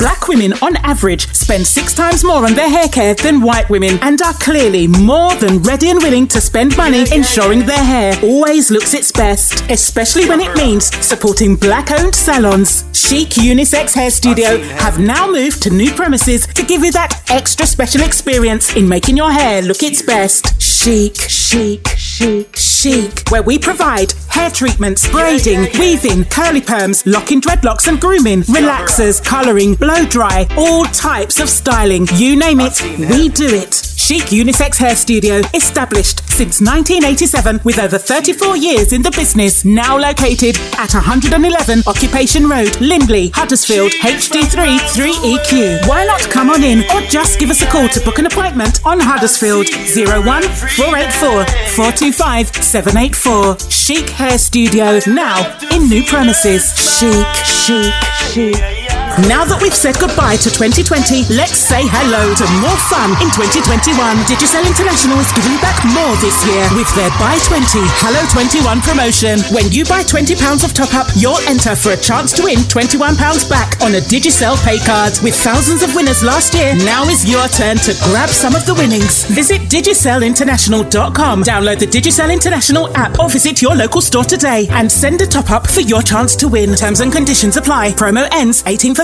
S35: Black women, on average, spend six times more on their hair care than white women and are clearly more than ready and willing to spend money ensuring their hair always looks its best, especially when it means supporting black owned salons. Chic Unisex Hair Studio have now moved to new premises to give you that extra special experience in making your hair look its best. Chic, chic, chic, chic, where we provide hair treatments, braiding, weaving, curly perms, locking dreadlocks and grooming, relaxers, colouring, blow dry, all types of styling. You name it, we do it. Chic Unisex Hair Studio, established since 1987 with over 34 years in the business, now located at 111 Occupation Road, Lindley, Huddersfield, HD3 3EQ. Why not come on in or just give us a call to book an appointment on Huddersfield 01 484 425 784. Chic Hair Studio, now in new premises. Chic, chic, chic. Now that we've said goodbye to 2020, let's say hello to more fun in 2021. Digicel International is giving back more this year with their Buy 20 Hello 21 promotion. When you buy £20 of top up, you'll enter for a chance to win £21 back on a Digicel pay card. With thousands of winners last year, now is your turn to grab some of the winnings. Visit digicelinternational.com, download the Digicel International app, or visit your local store today and send a top up for your chance to win. Terms and conditions apply. Promo ends 18th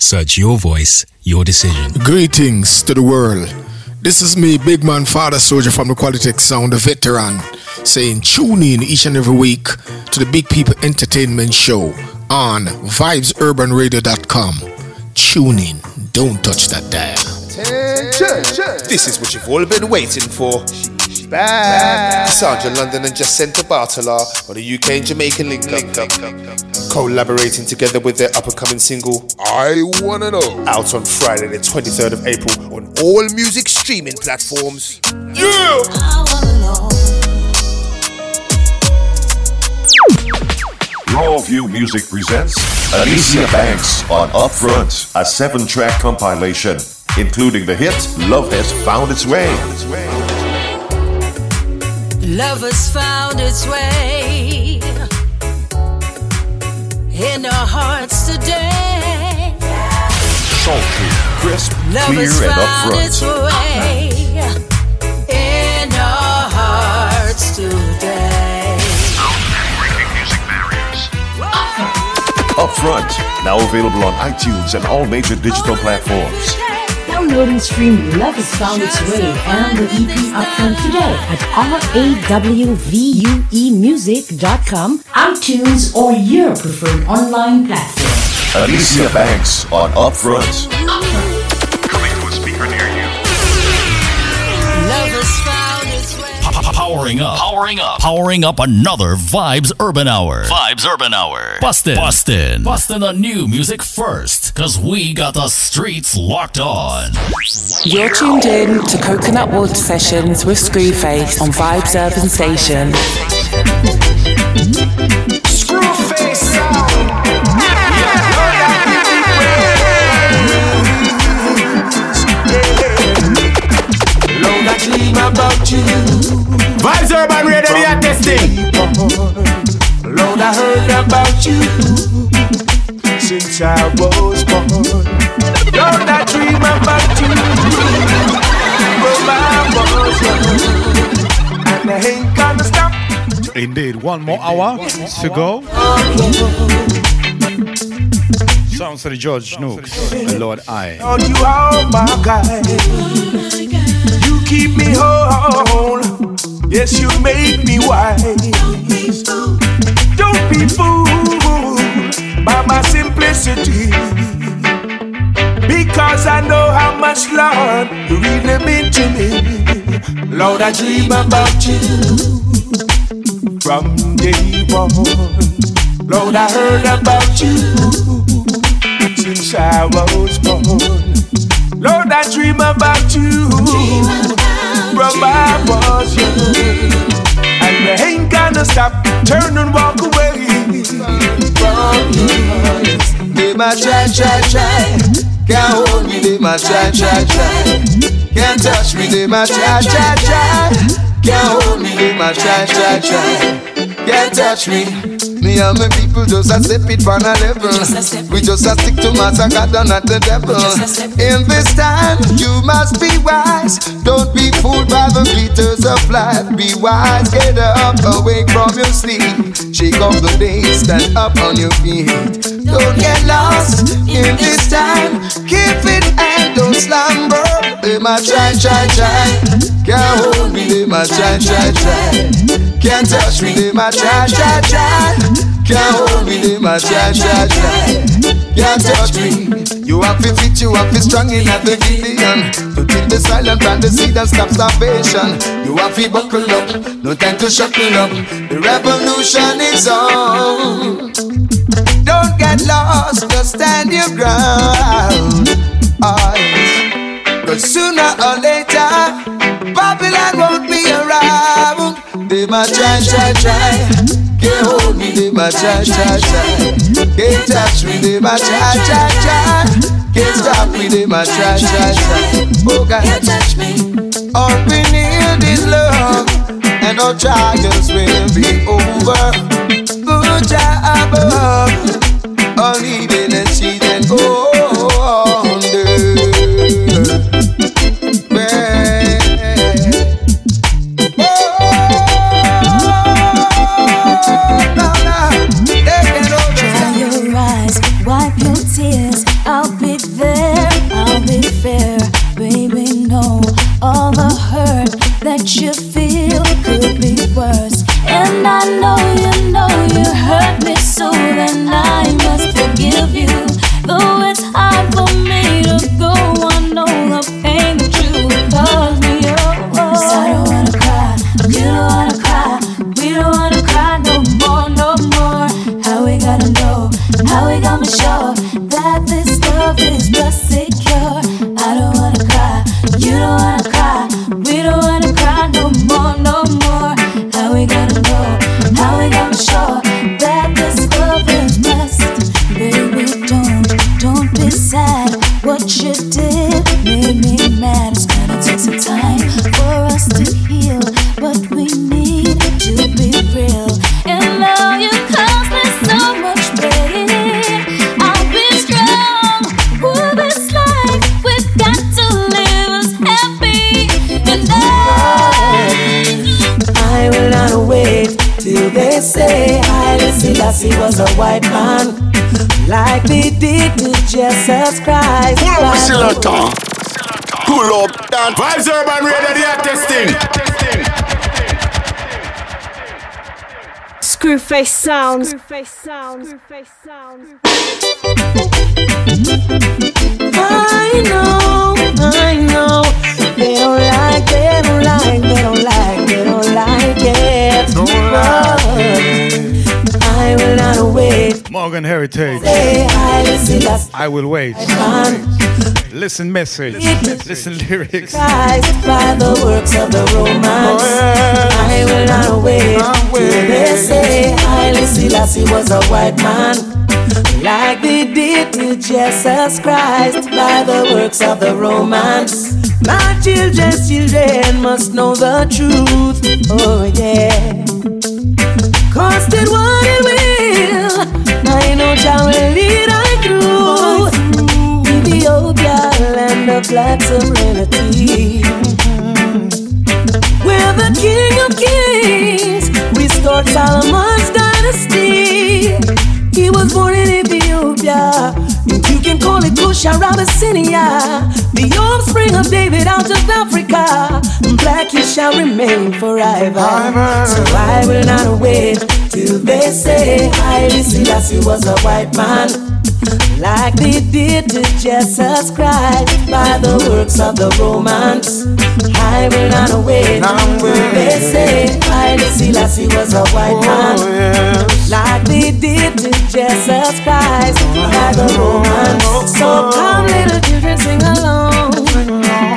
S26: Search your voice, your decision.
S36: Greetings to the world. This is me, Big Man Father Soldier from the Quality Sound, the veteran, saying tune in each and every week
S37: to the Big People Entertainment Show on VibesUrbanRadio.com. Tune in, don't touch that dial.
S38: This is what you've all been waiting for. Bad. Sergeant London and Jacinta Bartola on the UK and Jamaican link up. Collaborating together with their up and coming single, I Wanna Know. Out on Friday, the 23rd of April on all music streaming platforms. Yeah!
S39: Rawview Music presents Alicia Banks on Upfront, a seven track compilation, including the hit Love Has Found Its Way.
S40: Love has found its way in our hearts today.
S39: Sultry, crisp,
S40: Love
S39: clear,
S40: has
S39: and
S40: found its way in our hearts today.
S39: Upfront, now available on iTunes and all major digital platforms.
S41: Download and stream Love Has Found Its Way and the EP Upfront today at rawvuemusic.com, iTunes, or your preferred online platform.
S39: Alicia Banks on Upfront.
S40: Coming
S42: Powering up, powering up, powering up another Vibes Urban Hour. Vibes Urban Hour. Bustin', bustin', bustin' the new music first, cause we got the streets locked on.
S5: You're tuned in to Coconut Water Sessions with Screwface on Vibes Urban Station.
S21: Screwface sound. Dream about you.
S24: Vibes Urban Radio, we are testing.
S21: Lord, I heard about you since I was born. Lord, I dream about you from I was young, and I ain't gonna stop.
S1: Indeed, one more hour to go. Sounds of the George Nooks, Lord I.
S21: Lord, you are my guide. Keep me whole. Yes, you make me wise. Don't be fooled by my simplicity. Because I know how much, Lord, you really mean to me. Lord, I dream about you from day one. Lord, I heard about you since I was born. Lord, I dream about you from I was young. And I ain't gonna stop, turn and walk away from you.
S43: They might try, try, try. Can't hold me, they might try, try, try. Can't touch me, they might try, try, try. Can't hold me, they might try, try, try. Can't touch me. Me and my people just a step it on a level. We just a stick to Master God and not the devil. In this time, you must be wise. Don't be fooled by the glitters of life. Be wise, get up, awake from your sleep. Shake off the day, stand up on your feet. Don't get lost in this time. Keep it and don't slumber. They might try, try, try. Can't hold me, they might try, try, try. Can't touch me, they might try, try, try. Can't hold me, they might try, try, try. Can't touch me. You have to fit, you have to strong in the Gideon. To keep the silent and the seed and stop starvation. You have to buckle up, no time to shuckle up. The revolution is on. Get lost, just stand your ground. Cause sooner or later, Babylon won't be around. They might try, try, try. Can't hold me, they might try, try, try. Can't touch me, they might try, try, try. Can't stop me, they might try, try, try. Oh God, can't touch me. All we need is love, and our trials will be over. Good job above.
S2: Jesus Christ.
S24: Pull up, Selector. Pull up, that. Vibes Urban Radio, the hottest thing.
S44: Screwface sounds. Screwface sounds. Screwface sounds.
S2: I know, I know. They don't like, they don't like, they don't like, they don't like it. But I will not wait.
S1: Morgan Heritage. I will wait. Listen message. Listen lyrics.
S2: By the works of the Romans. Oh, I will not wait they say Haile Selassie was a white man. Like they did to Jesus Christ by the works of the Romans. My children's children must know the truth. Oh, yeah. What it will. I know will lead I through. Ethiopia, land of black sovereignty. Where the King of Kings restored Solomon's dynasty. He was born in Ethiopia. You can call it Kush or Abyssinia. The offspring of David out of Africa. Black he shall remain forever. So I will not wait till they say Haile Selassie was a white man. Like they did to Jesus Christ by the works of the Romans. I will not wait till they say Haile Selassie was a white man. Like they did to Jesus Christ by the Romans. So come, little children, sing along.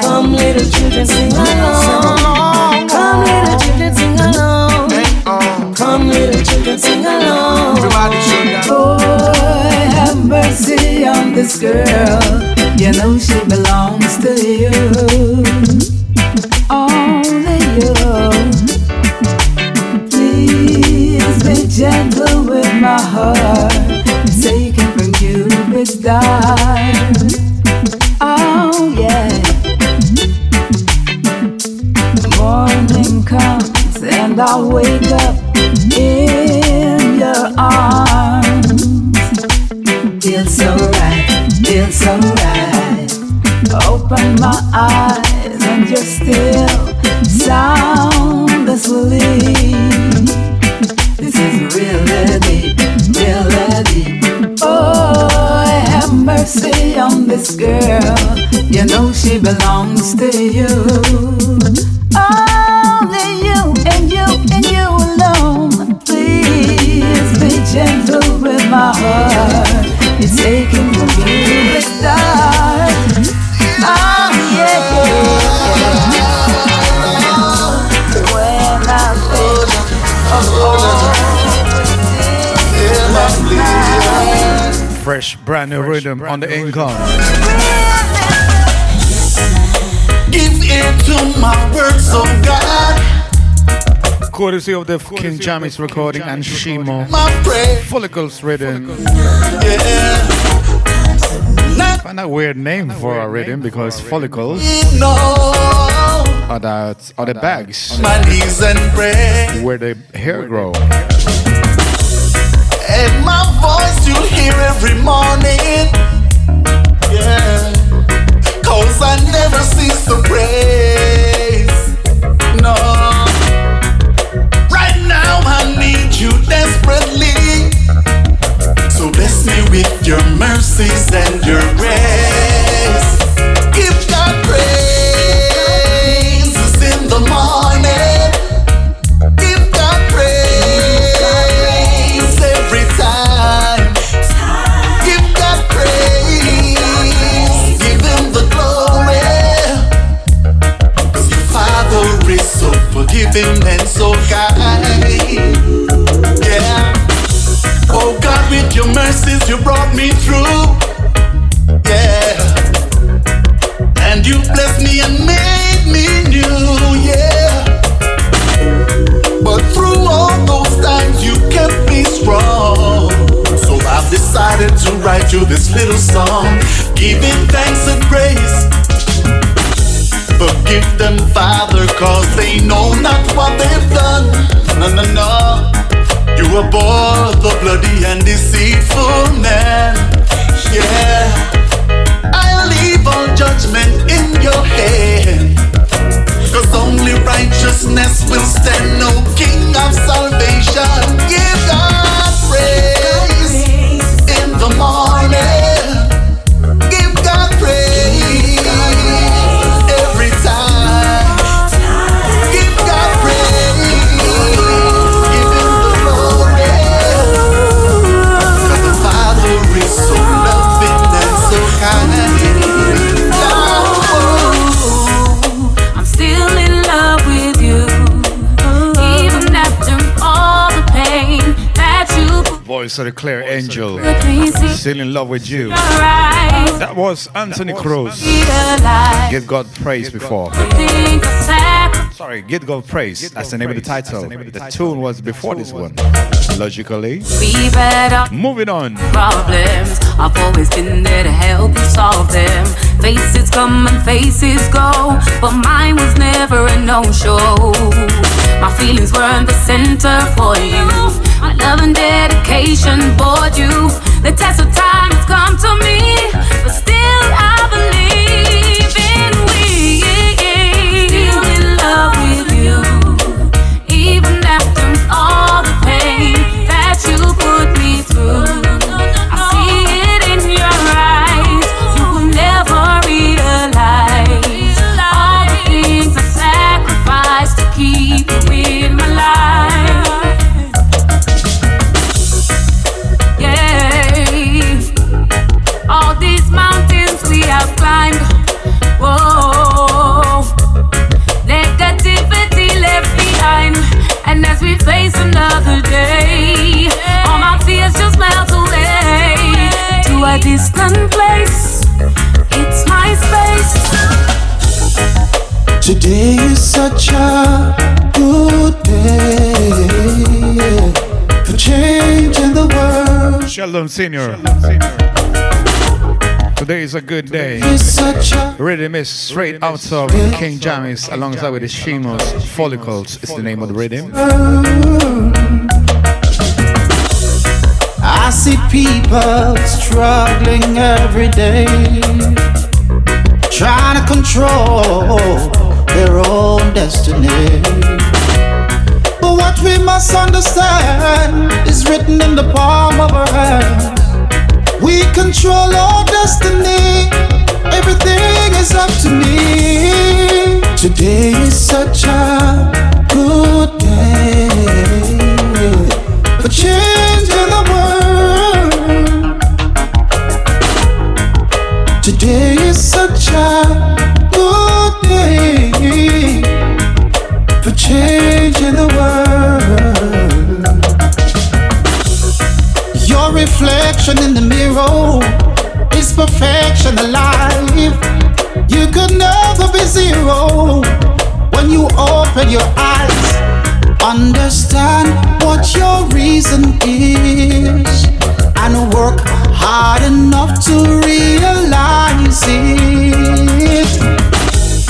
S2: Come, little children, sing along. Come, little children, sing along. Come, little children, sing along.
S43: Boy, have mercy on this girl. You know she belongs to you. Only you. Please be gentle with my heart. Taken from you, it's died. Oh, yeah. Morning comes and I wake up in your arms. Feels so right. Open my eyes and you're still sound asleep. This is really deep, really deep. Oh, have mercy on this girl. You know she belongs to you. Only you and you and you alone. Please be gentle with my heart. It's taking from you the start. Oh yeah, yeah, yeah. When I think
S1: Fresh, brand new rhythm on the income.
S12: Give ear to my words, oh God.
S1: Courtesy of the King Jammy's recording and Shimo. Follicles rhythm. Find a weird name for a rhythm because follicles are the, are the bags
S12: My knees and pray.
S1: where the hair grow.
S12: And my voice you'll hear every morning. Yeah. Cause I never cease to praise.
S3: Still in love with you. That
S1: was Anthony Cruz. Give God praise before.
S3: think of sacrifice.
S1: Sorry, Give God praise. That's the name of the title. The tune was before this one. Logically. Moving on.
S3: problems. I've always been there to help you solve them. Faces come and faces go, but mine was never a no-show. My feelings weren't the center for you. My love and dedication bored you. The test of time has come to me, a distant place. It's my space.
S43: Today is such a good day for changing the world.
S1: Sheldon Senior. Today is a good day.
S43: It's such a
S1: Rhythm is straight out of King Jammy's alongside with the Shimos Follicles. It's the name of the rhythm.
S43: People struggling every day, trying to control their own destiny. But what we must understand is written in the palm of our hand. We control our destiny. Everything is up to me. Today is such a good day for changing reflection in the mirror is perfection alive. You could never be zero when you open your eyes. Understand what your reason is and work hard enough to realize it.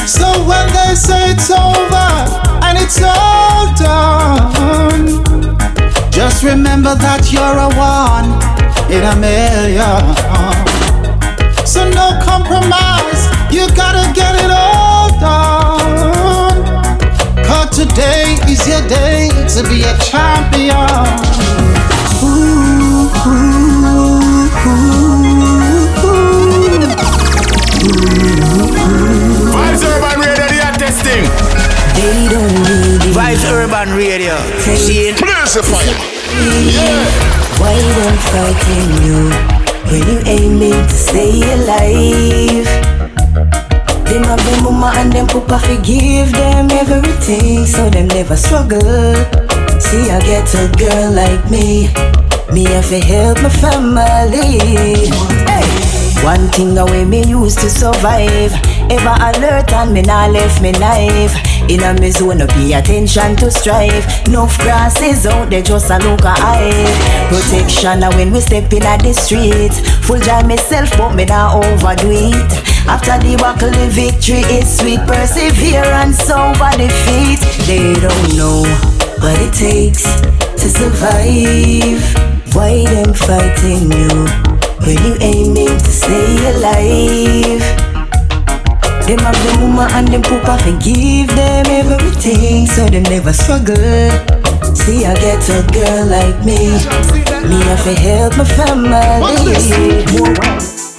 S43: So when they say it's over and it's done, just remember that you're a one in a million. So no compromise, you gotta get it all done. Cause today is your day to be a champion. Ooh, ooh, ooh, ooh.
S24: Vibes Urban Radio, they are testing.
S45: They don't need it.
S36: Vibes Urban Radio. See
S24: fire.
S45: Why them fighting you when you aiming to stay alive? Them have them mama and them papa forgive them everything so them never struggle. See I get a girl like me, me have to help my family. Hey,
S2: One thing away me used to survive. Ever alert and me nah left me knife. In a me zone, no pay attention to strive. Enough grasses out there, just a look a. Protection when we step in at the streets. Full joy myself, but me nah overdo it. After the buckle, the victory is sweet. Perseverance over defeat. They don't know what it takes to survive. Why them fighting you when you aiming to stay alive? Them have them mama and them papa and give them everything so them never struggle. See, I get a girl like me. Me have to help my family.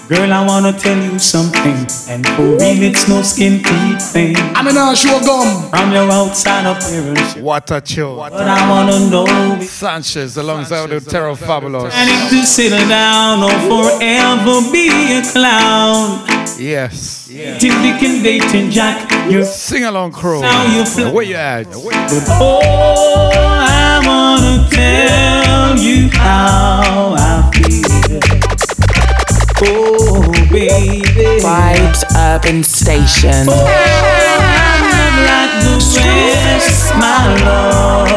S46: Girl, I wanna tell you something, and for real, it's no skin deep thing.
S37: I'm in a show gum
S46: from your outside appearance.
S1: What a chill.
S46: But I wanna know
S1: Sanchez alongside the Terror Fabulous.
S46: planning to settle down or forever be a clown.
S1: Yes.
S46: Till Dick and dating Jack, you
S1: Sing along, crew.
S46: Now you feel-
S1: Where you at?
S46: But oh, I wanna tell you how I feel. Oh, baby.
S5: Vibes Urban Station.
S46: Not like rest, my love.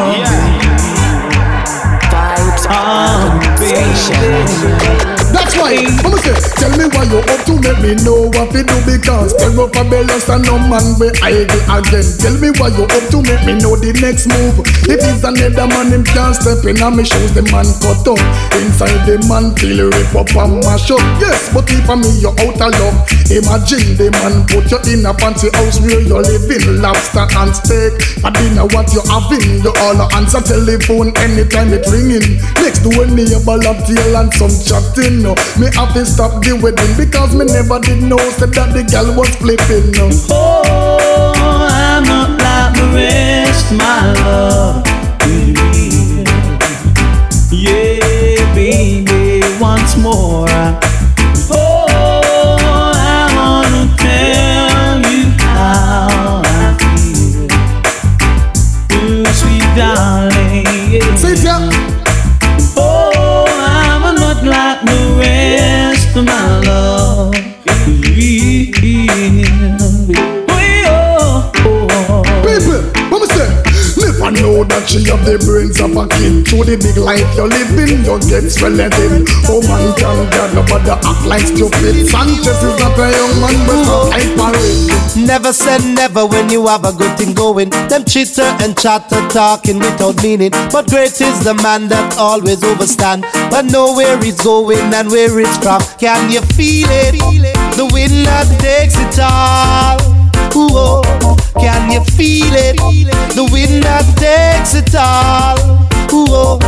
S5: Vibes Urban Station.
S37: That's why, Mama say, tell me why you up to make me know what to do because tell me for bells and no man be I again. Tell me why you up to make me know the next move. If it's another man, him can't step in on me shoes. The man cut up inside the man feel rip up and mash up. Yes, but if me you out of love, imagine the man put you in a fancy house where you're living, lobster and steak. I dinner what you having, you all answer telephone anytime it ringing. Next to a neighbor of tail and some chatting. Me have to stop the wedding because me never did know said that the girl was flipping.
S46: Oh, I'm not like the rest, my love.
S37: She have the brains of a king. Through the big life you're living, you get relative. Oh man, can God nobody act like stupid. Sanchez is not a young man, but a hyper
S21: Never said never when you have a good thing going. Them chitter and chatter talking without meaning. But great is the man that always overstand. But know where he's going and where it's from. Can you feel it? The wind that takes it all. Ooh, oh. Can you feel it? The wind that takes it all. Ooh, oh.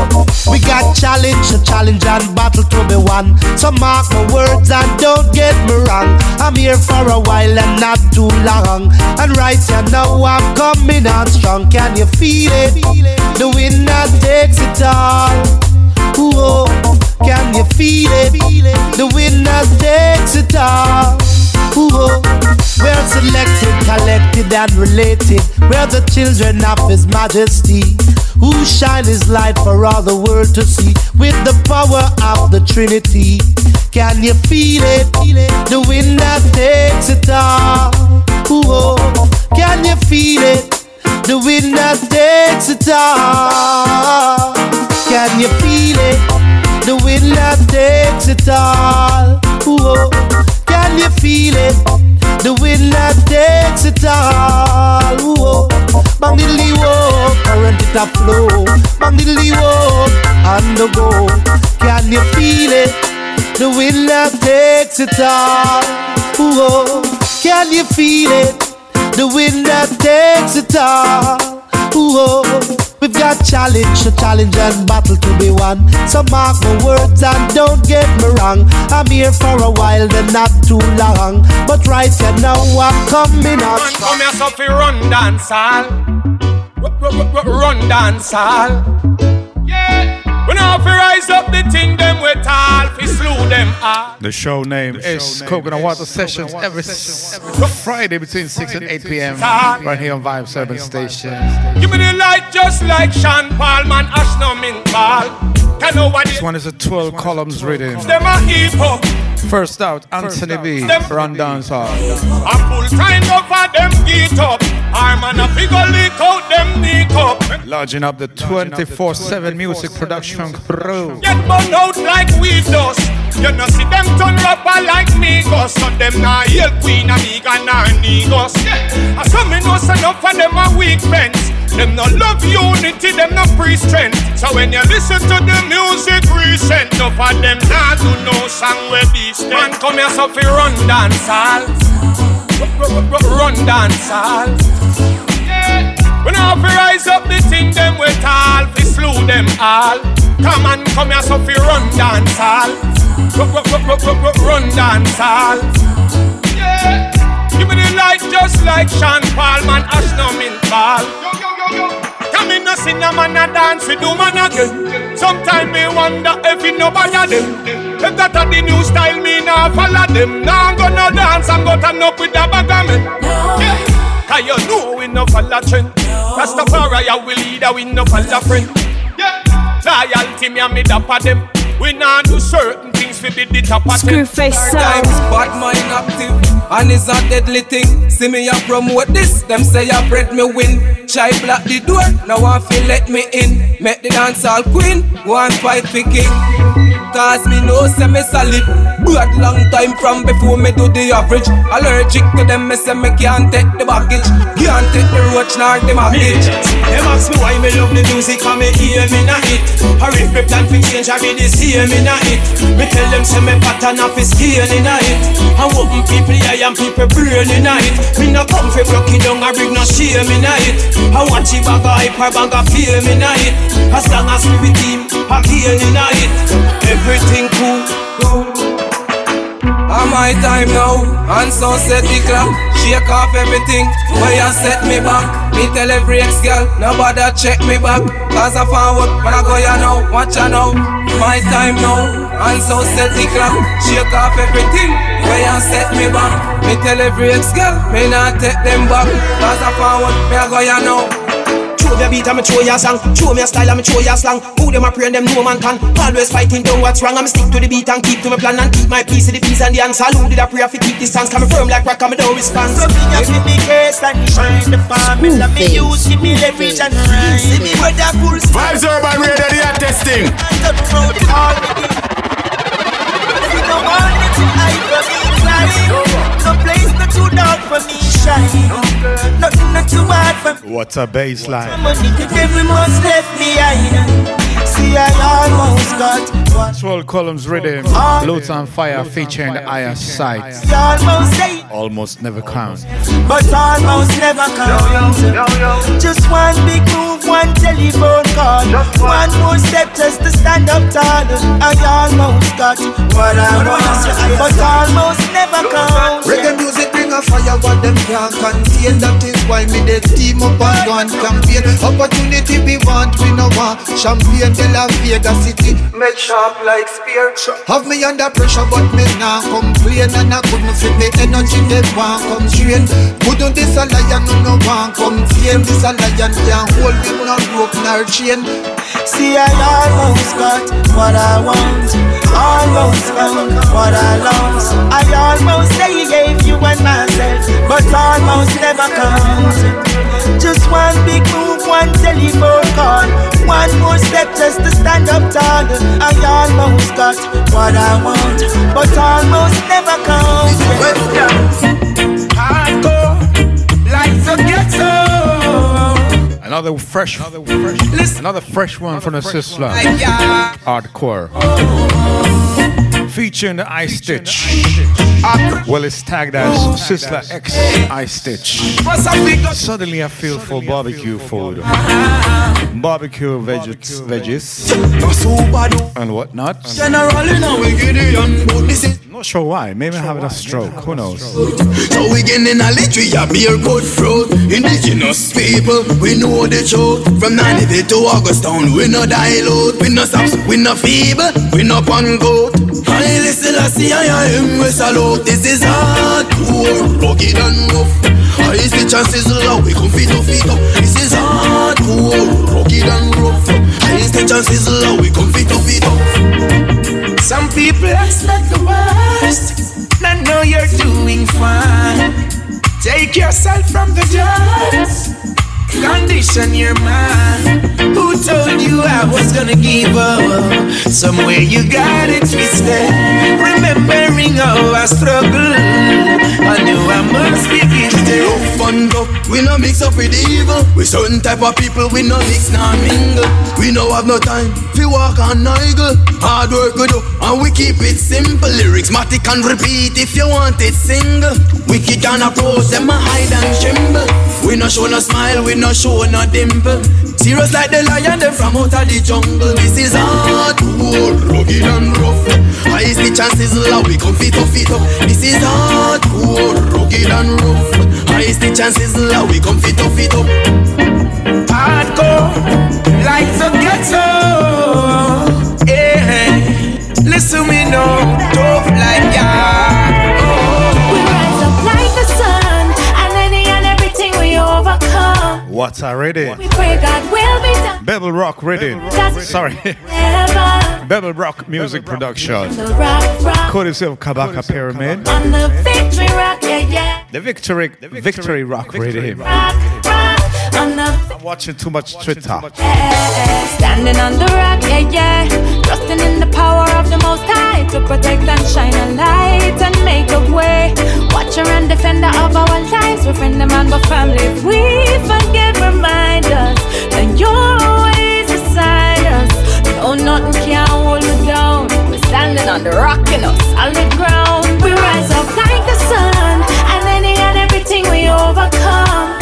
S21: We got challenge, a challenge and battle to be won. So mark my words and don't get me wrong. I'm here for a while and not too long. And right here now I'm coming on strong. Can you feel it? The wind that takes it all. Ooh, oh. Can you feel it? The wind that takes it all. Ooh, oh. We're selected, collected, and related. We're the children of His Majesty, who shine His light for all the world to see. With the power of the Trinity, can you feel it? The wind that takes it all. Ooh, oh. Can you feel it? The wind that takes it all. Can you feel it? The wind that takes it all. Ooh, oh. Can you feel it? The wind that takes it all. Oh. Bang diddly whoa, current it a flow. Bang diddly whoa, on the go. Can you feel it? The wind that takes it all. Oh. Can you feel it? The wind that takes it all. Ooh, oh. We've got challenge, a challenge and battle to be won. So mark my words and don't get me wrong. I'm here for a while, then not too long. But right here now I'm coming out.
S47: Come here, so run dance hall. Run dance hall. Yeah. We now fi rise up the thing them we tall fi slew them all.
S1: The show name is Coconut Water Sessions every s- Friday between 6 and 8 p.m. right here on Vibe 7 Station.
S47: Give me the light just like Sean Paul, man, Ash no min ball. I know
S1: This one is a 12 columns rhythm.
S47: them a heap up.
S1: First out, Anthony B. Run dance hall.
S47: A full time over them get up. Arm and a figure lick out them knee cup.
S1: Lodging up the 24 7 music production crew.
S47: Get burned out like weed dust. You know see them turn rapper like me Cause So them nah heal Queen Amiga nor Negos yeah. So me know say enough of them a weak friends Them no love unity, them no pre strength So when you listen to the music recent Enough of them nah do no song where this Man come here so fi run dance hall. Run dance hall. Yeah. We now fi rise up the thing them we tall Fi slew them all. Come and come here so fi run dance hall. Run dance hall. Yeah. Give me the light just like Sean Paul Man Ash no min ball. Come in no sing a man a dance we do man again. Sometime me wonder if it nobody them If that a the new style me nah follow them Nah go no dance and go turn up with the bag of me Yeah Cause you know we no follow trend Rastafari a we leader we no follow friend Yeah Loyalty me and me dapper them We nah do certain things fi be the top of them
S44: Screwface sound.
S10: Bad mind active, and it's a deadly thing. See me a promote this, them say I bread me win. Chai block the door, now I feel let me in. Make the dance all queen, one fight for king. Cause me know say me solid Bad long time from before me do the average. Allergic to them, me say me can't take the baggage. Can't take the roach nor the baggage
S28: Them ask me why me love the music and me hear me na hit. I rip me plan fi change, I be the same in a hit. Me tell them say me pattern off is scale in a hit. I open people eye and people brain in a hit. Me no come fi broke it down, I bring no shame in a hit. I watch it bag of hype or bag of fame in a hit. As long as me with team, I gain in a hit Everything cool,
S10: On my time now, and so set the clock. Shake off everything, where you set me back? Me tell every ex-girl, nobody check me back. Cause I forward, when I go you know, watch you know My time now, and so set the clock. Shake off everything, where you set me back? Me tell every ex-girl, me not take them back. Cause I forward, me I go you know
S28: Throw your beat and me throw your song Throw me a style and me throw your slang. Who them a pray and them no man can. Always fighting down what's wrong. I'm stick to the beat and keep to my plan And keep my piece of the peace and the answer Who did I pray for keep distance Come firm like rock and me don't respond.
S21: So me a give me case and shine the formula Me use give me leverage and rhyme See me with that cool
S24: Vibes Urban Radio, they are testing.
S21: Not too dark for me shine Nothing not too hard for me.
S1: What's a baseline?
S21: Money every must left behind See I almost got
S1: 12 columns rhythm. Loads on fire featuring the Iron Sight.
S21: Almost
S1: Almost never count.
S21: but almost never count. Just one big move, one telephone call, one more step just to stand up tall. I almost got what I want, but almost never count.
S43: Reggae music bring a fire what them can't contain That is why me they team up and go and campaign Opportunity we want, we no want Champagne de la Vega City Make sharp like spear. Have me under pressure but me nah complain. And I couldn't fit me energy they want come strain Put on this a lion no no want come tame? This a lion can't hold me no rope nor chain.
S21: See, I almost got what I want, almost found what I lost. I almost say gave you and myself, but almost never count. Just one big move, one telephone call, one more step just to stand up tall. I almost got what I want, but almost never count.
S28: Hardcore, like the ghetto
S1: Another fresh, another fresh, another fresh one from the
S28: Sizzla.
S1: Hardcore. Featuring the Ice Stitch. Ah, well, it's tagged as Sizzla X Ice Stitch. Suddenly I feel for barbecue food. Barbecue veggies, veggies and whatnot.
S28: Generally now we Gideon, but this is
S1: Not sure why. Maybe I'm having a stroke. Who knows?
S28: So we getting in a little a beer good fruit. Indigenous people, we know the truth. From 95 to Augustown, we no dilute. We no stops, we no feeble, we no pun goat I listen, I see, I am, we salute. This is hardcore, rugged and rough I see chances low, we come feet up, feet up This is hardcore, rugged and rough I see chances low, we come feet up, feet up some people, that's not the worst. I know you're doing fine.
S48: Take yourself from the dust. Condition your mind. Who told you I was gonna give up? Somewhere you got it twisted. Remembering how I struggled, I knew I must begin gifted.
S28: No fun go, we no mix up with evil. We certain type of people, we no mix nor mingle. We no have no time, we walk on niggle. Hard work we do, and we keep it simple. Lyrics matic and repeat if you want it single. Wicked can approach them a hide and tremble. We no show no smile, we no show no dimple. Serious like the lion, them from out of the jungle. This is hardcore, rugged and rough. Highest the chances low, we come fit up, fit up. This is hardcore, rugged and rough. Highest the chances low, we come fit up, fit up.
S48: Hardcore, like the ghetto. Yeah, listen me now,
S1: What's our reading?
S3: We pray God will be done.
S1: Bebble Rock reading. Sorry.
S3: Never
S1: Bebble Rock music production.
S3: the rock, rock
S1: Courtesy of Kabaka Pyramid.
S3: on the victory rock, yeah, yeah.
S1: The Victory Victory Rock reading.
S3: Rock, rock on the
S1: I'm watching too much Twitter.
S3: Standing on the rock, yeah, yeah. Trusting in the power of the Most High to protect and shine a light and make a way. Watcher and defender of our lives. We're friend and man, but family. If we forget, remind us that you're always beside us. No, nothing can hold us down. We're standing on the rock in a solid ground. We rise up like the sun, and any and everything we overcome.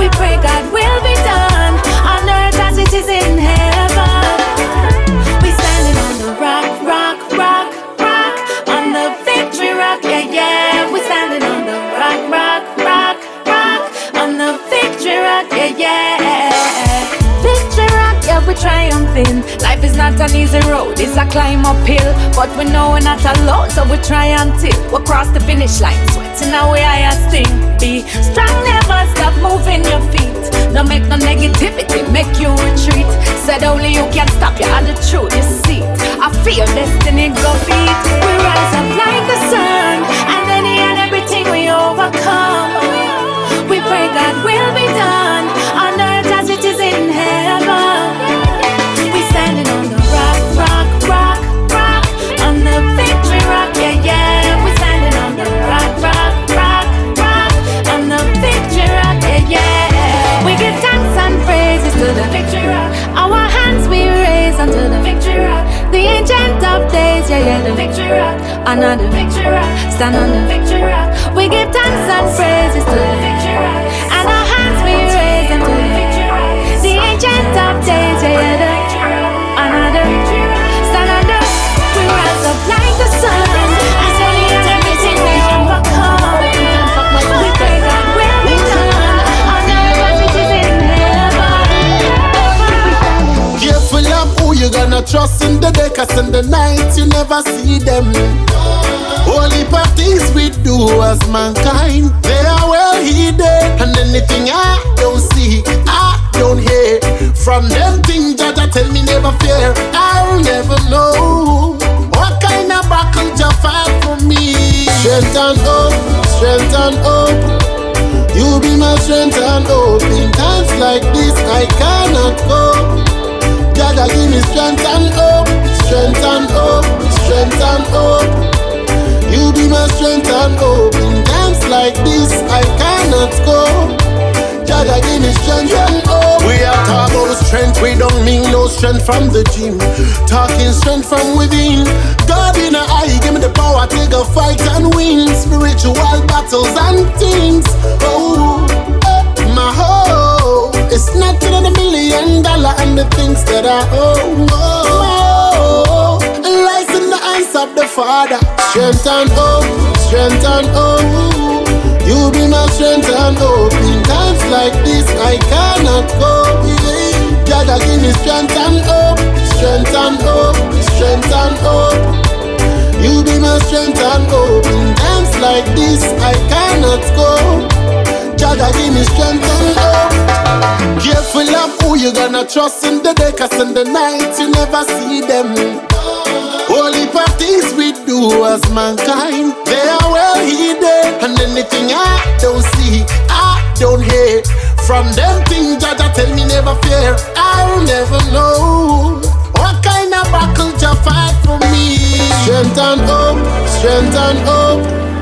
S3: We pray God will be done on earth as it is in heaven. We standing on the rock, rock, rock, rock, on the victory rock, yeah, yeah. We standing on the rock, rock, rock, rock, on the victory rock, yeah, yeah. Triumphing. Life is not an easy road, it's a climb uphill. But we know we're not alone, so we try until we cross the finish line. Sweating away, I sting. Be strong, never stop moving your feet. Don't make no negativity, make you retreat. Said only you can stop you are the truth, you see. I feel destiny go beat. We rise up like the sun, and any and everything we overcome. Victory rock. Another victory rock, stand on the victory rock. We give thanks and praises to the victory rock.
S12: Trust in the day, in the night you never see them. Only parties we do as mankind, they are well hidden. And anything I don't see, I don't hear. From them things that I tell me never fear, I'll never know. What kind of battle you fight for me? Strength and hope, strength and hope. You be my strength and hope. In times like this, I cannot cope. God, give me strength and hope, strength and hope, strength and hope. You be my strength and hope. In times like this, I cannot cope. God, give me strength and hope. We are talking about strength, we don't mean no strength from the gym. Talking strength from within. God in a eye, give me the power, take a fight and win. Spiritual battles and things. Oh. It's nothing in a million dollar and the things that I owe. Oh, lies in the eyes of the Father. Strength and hope, strength and hope. You be my strength and hope. In times like this, I cannot cope. God, give me strength and hope, strength and hope, strength and hope. You be my strength and hope. In times like this, I cannot cope. Jaga give me strength and hope. Careful of who you gonna trust in the day, cause in the night you never see them. Holy parties we do as mankind, they are well hidden. And anything I don't see, I don't hear. From them things that I tell me never fear, I'll never know. What kind of battle to fight for me? Strength and hope, strength and hope.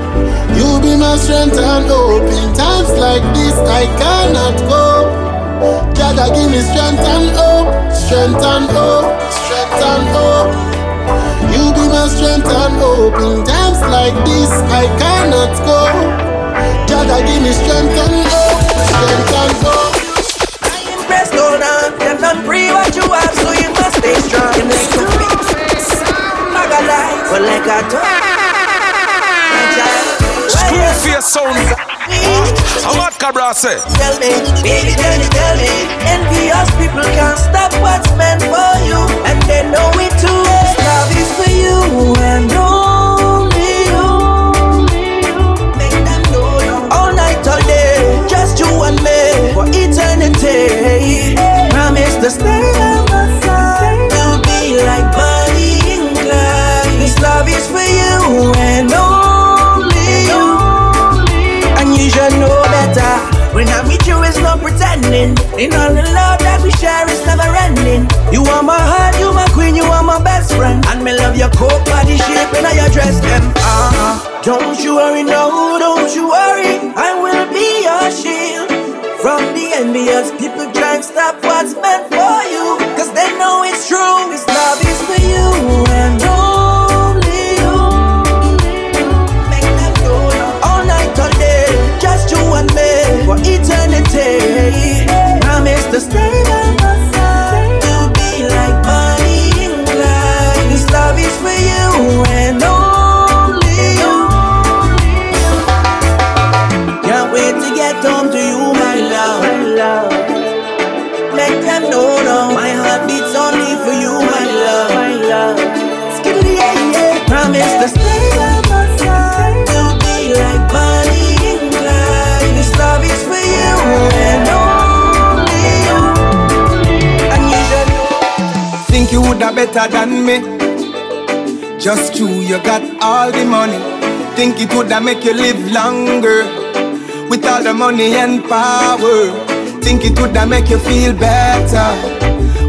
S12: You be my strength and hope. In times like this, I cannot cope. Jaga, give me strength and hope, strength and hope, strength and hope. You be my strength and hope. In times like this, I cannot cope. Jaga, give me strength and hope, strength and hope.
S18: I Press hold on, them done pre what you have, so you must stay strong. You make a big Bag of life, but like a dog.
S24: Screw face sounds. I'm what Cabra say.
S18: Tell me, baby, tell me, tell me. Envious people can't stop what's meant for you, and they know it too. Love is for you and only you. Make them know all night, all day, just you and me for eternity. Promise to stay on my side. To be like Bonnie and Clyde. This love is for you and only When I meet you, it's no pretending. In all the love that we share, it's never ending. You are my heart, you my queen, you are my best friend. And me love your coat, body shape, and how you dress them. Uh-huh. Don't you worry, no, don't you worry. I will be your shield. From the envious people try and stop what's meant for you. Cause they know it's true. Just
S43: true, you got all the money. Think it woulda make you live longer. With all the money and power. Think it woulda make you feel better.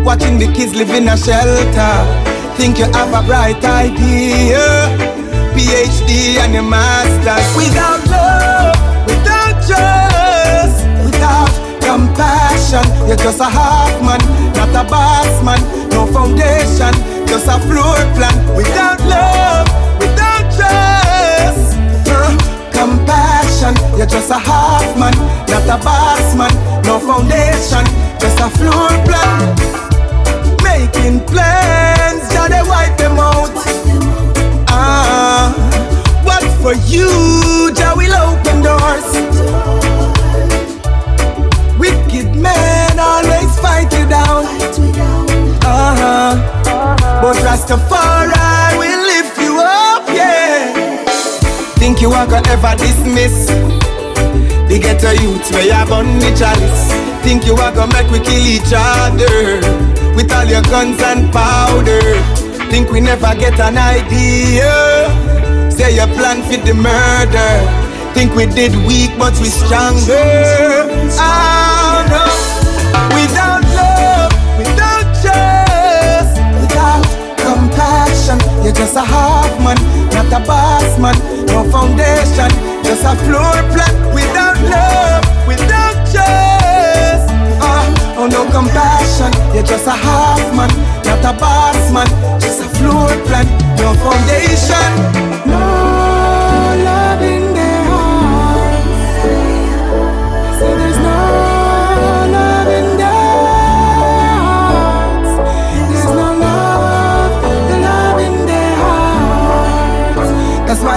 S43: Watching the kids live in a shelter. Think you have a bright idea. PhD and a master's. Without love, without trust, without compassion, you're just a half man, not a boss man. No foundation, just a floor plan. Without love, without trust, uh, compassion, you're just a half man, not a boss man. No foundation, just a floor plan. Making plans, yeah, they wipe them out. Ah, what for you, Jah will open doors. Wicked men always fight you down. Uh huh. But Rastafari will lift you up, yeah. Think you are gonna ever dismiss the ghetto youth where you have on the chalice. Think you are gonna make we kill each other with all your guns and powder. Think we never get an idea. Say you plan for the murder. Think we did weak, but we stronger. Oh no. You're just a half man, not a boss man. No foundation, just a floor plan. Without love, without trust, ah, oh no compassion, you're just a half man, not a boss man. Just a floor plan, no foundation,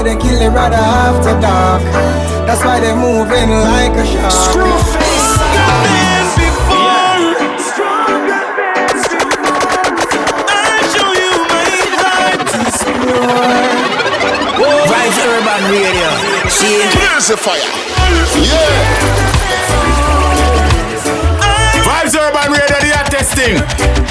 S43: why they kill it right after dark. That's why they moving like a shark. Screw face.
S49: Vibes Urban Radio. See
S36: Here's the fire. Yeah. Vibes Urban Radio, they are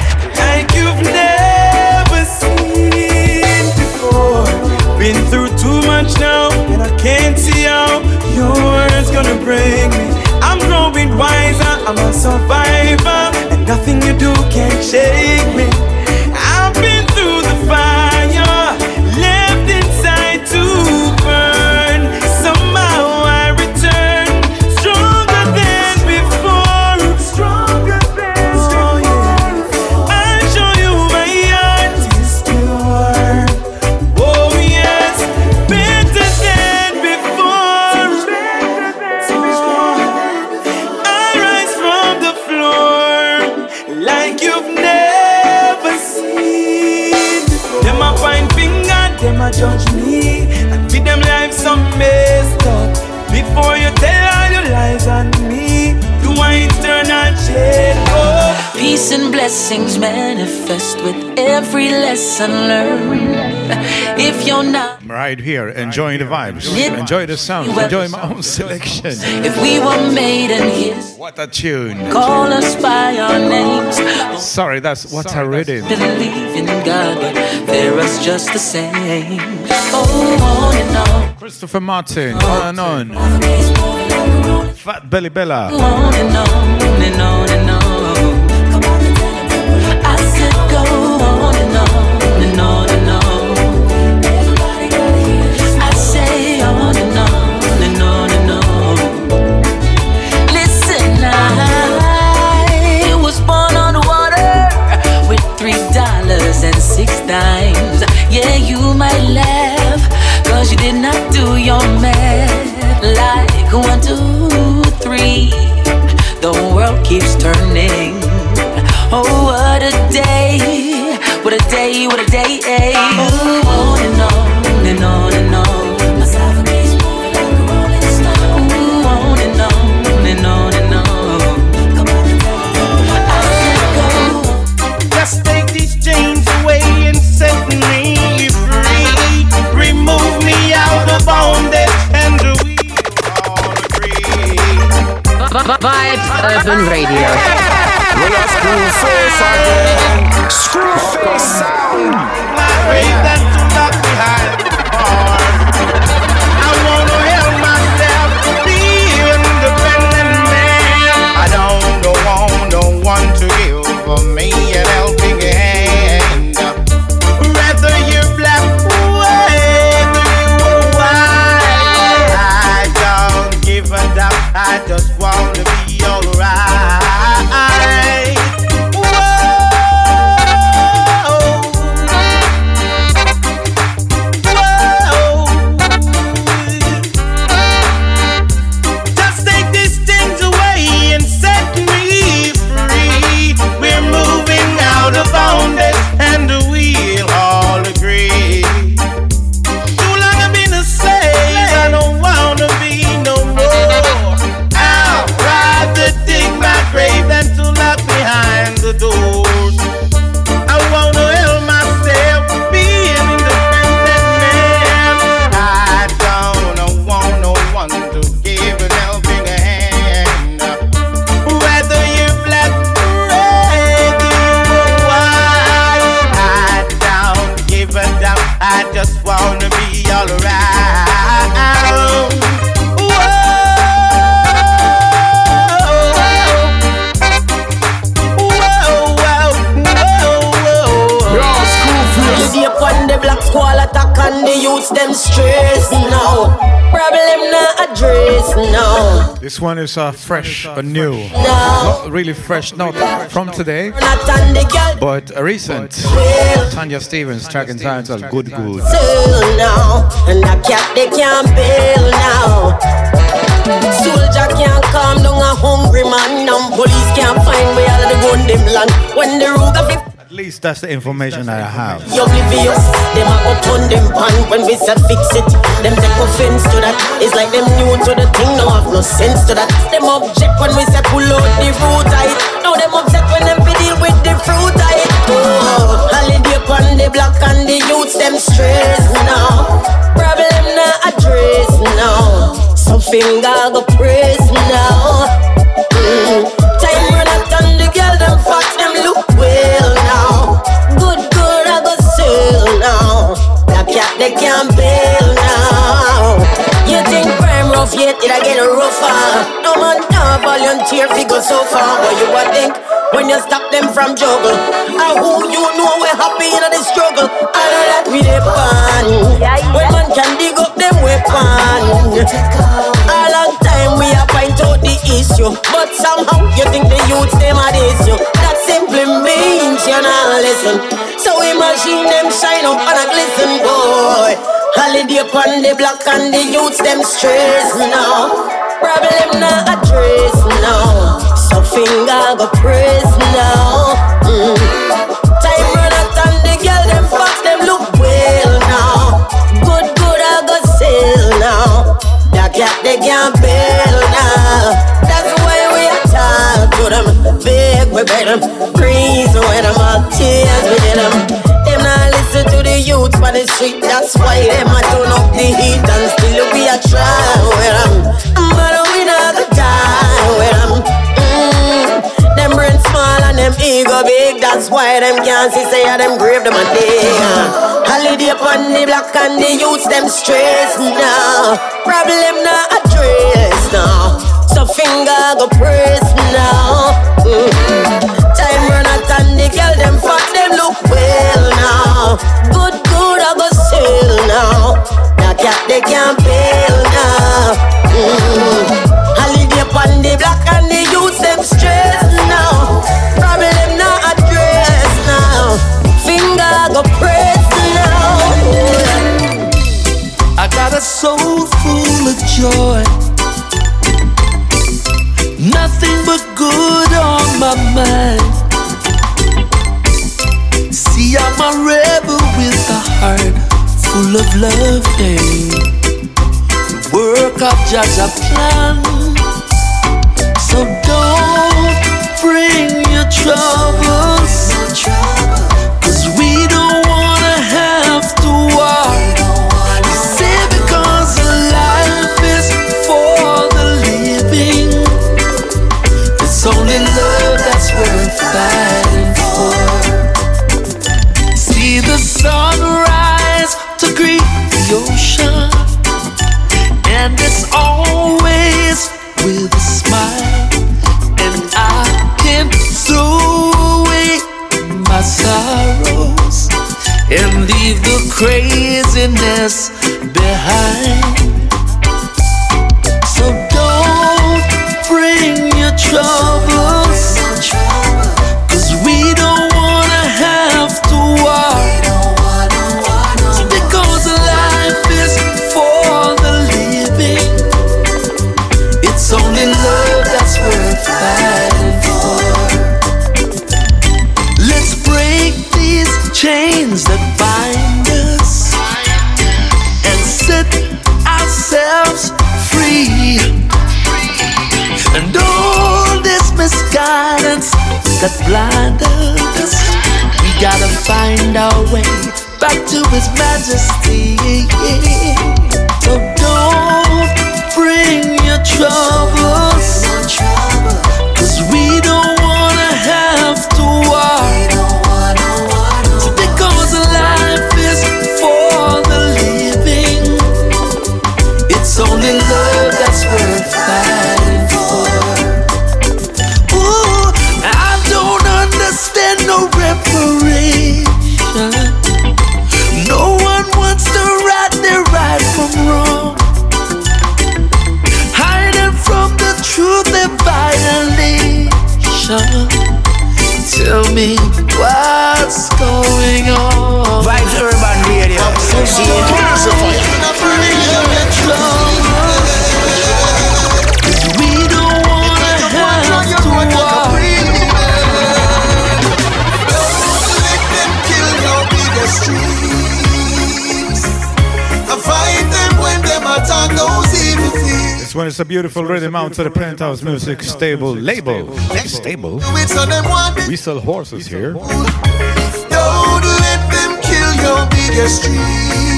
S18: Can't see how your words gonna break me. I'm growing wiser, I'm a survivor, and
S48: nothing you do can shake me.
S3: Lesson learned. If you're not,
S1: I'm right here, enjoying the vibes, enjoy the sound, enjoy my own selection.
S3: if we were made in His,
S1: What a tune!
S3: call us by our names.
S1: Sorry, that's what a rhythm.
S3: Believe in God, but fear us just the same. Oh, on and on,
S1: Christopher Martin, on and on. Fat Belly Bella.
S3: on and on and on and on. Did not do your math like one, two, three. The world keeps turning. Oh, what a day! What a day! What a day!
S48: Eh?
S7: Vibes Urban Radio.
S24: Well, a screw face again. Screw face sound.
S48: My grave to lock behind
S50: youths them stress now. Problem not address now.
S1: This one is uh, fresh, uh, new. Not really fresh, not from today,
S50: Not on the girl
S1: but a recent. Tanya Stephens track entitled Good Good.
S50: now, and the cat they can't bail now. Soldier can't calm down a hungry man. Now police can't find where all of the gun them land. When the Ruger fi
S1: At least that's the information that I have.
S50: You oblivious, them a up on them pan when we said fix it. Them take offense to that. It's like them new to the thing, no have no sense to that. Them object when we say pull out the root tight. Now them upset when them deal with the fruit tight. Oh, holiday the block and the youths them stress now. Problem not address now. Go press now. Time run out on the girl them fat them look well now. Good good I go sell now. That cat they can't bail now. You think crime rough yet it I get rougher. No man not volunteer figure so far. What you would think when you stop them from juggle? And who you know we happy in the struggle? I know that we pan. When man can dig up them weapon. A the issue, but somehow you think the youths them are this you. That simply means you're not listen. So we machine them shine up and a glisten, boy. Holiday upon the block and the youths them stress now. Problem not address now. So finger go press now. Mm. Time run out and the girl them fuck them look now. That gap they can't build now. That's why we are tied to them. Big we beg them, breeze with them, all tears we get them. Them not listen to the youth by the street. That's why them a turn up the heat and still we are trying with them. But we not die with them. Them brain small and them ego big, that's why them can't see say them grave them a day. Holiday upon the black and the youths them stress now. Problem not address now. So finger go press now. Mm. Time run out and the girl them fat them look well now. Good good I go sell now. That cat they can't bail now. Mm. Holiday upon the black and the youths them stress now.
S43: Soul full of joy. Nothing but good on my mind. See, I'm a rebel with a heart full of love. Work of Judge a plan. So don't bring your troubles. Craziness behind. So don't bring your troubles.
S1: Beautiful rhythm out to the Penthouse Music Stable label. Stable?
S51: Do it so them want.
S1: We sell horses here.
S51: Don't let them kill your biggest dreams.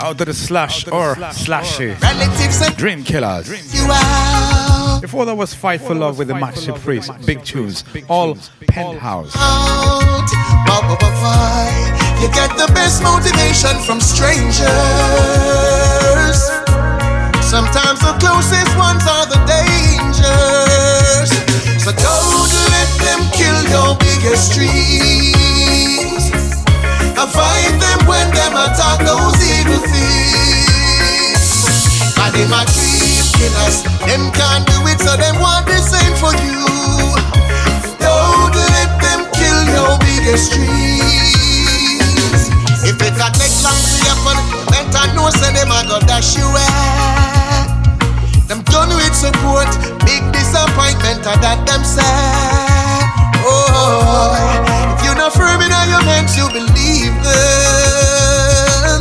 S1: Out to the slash or slashy.
S51: Relatives and
S1: Dream Killers.
S51: you out.
S1: Before that was Fight for Love with the Maxi Priest. Big tunes. All Penthouse.
S51: You get the best motivation from strangers. Sometimes the closest ones are the dangers. So don't let them kill your biggest dreams. I fight them when them attack those evil things. And them a dream killers. Them can't do it, so them want the same for you. Don't let them kill your biggest dreams. If it got take long to happen, better know say them a go dash you out. Them done with support. Big disappointment I that them say. Oh, if you're not firm in your hands, you believe them.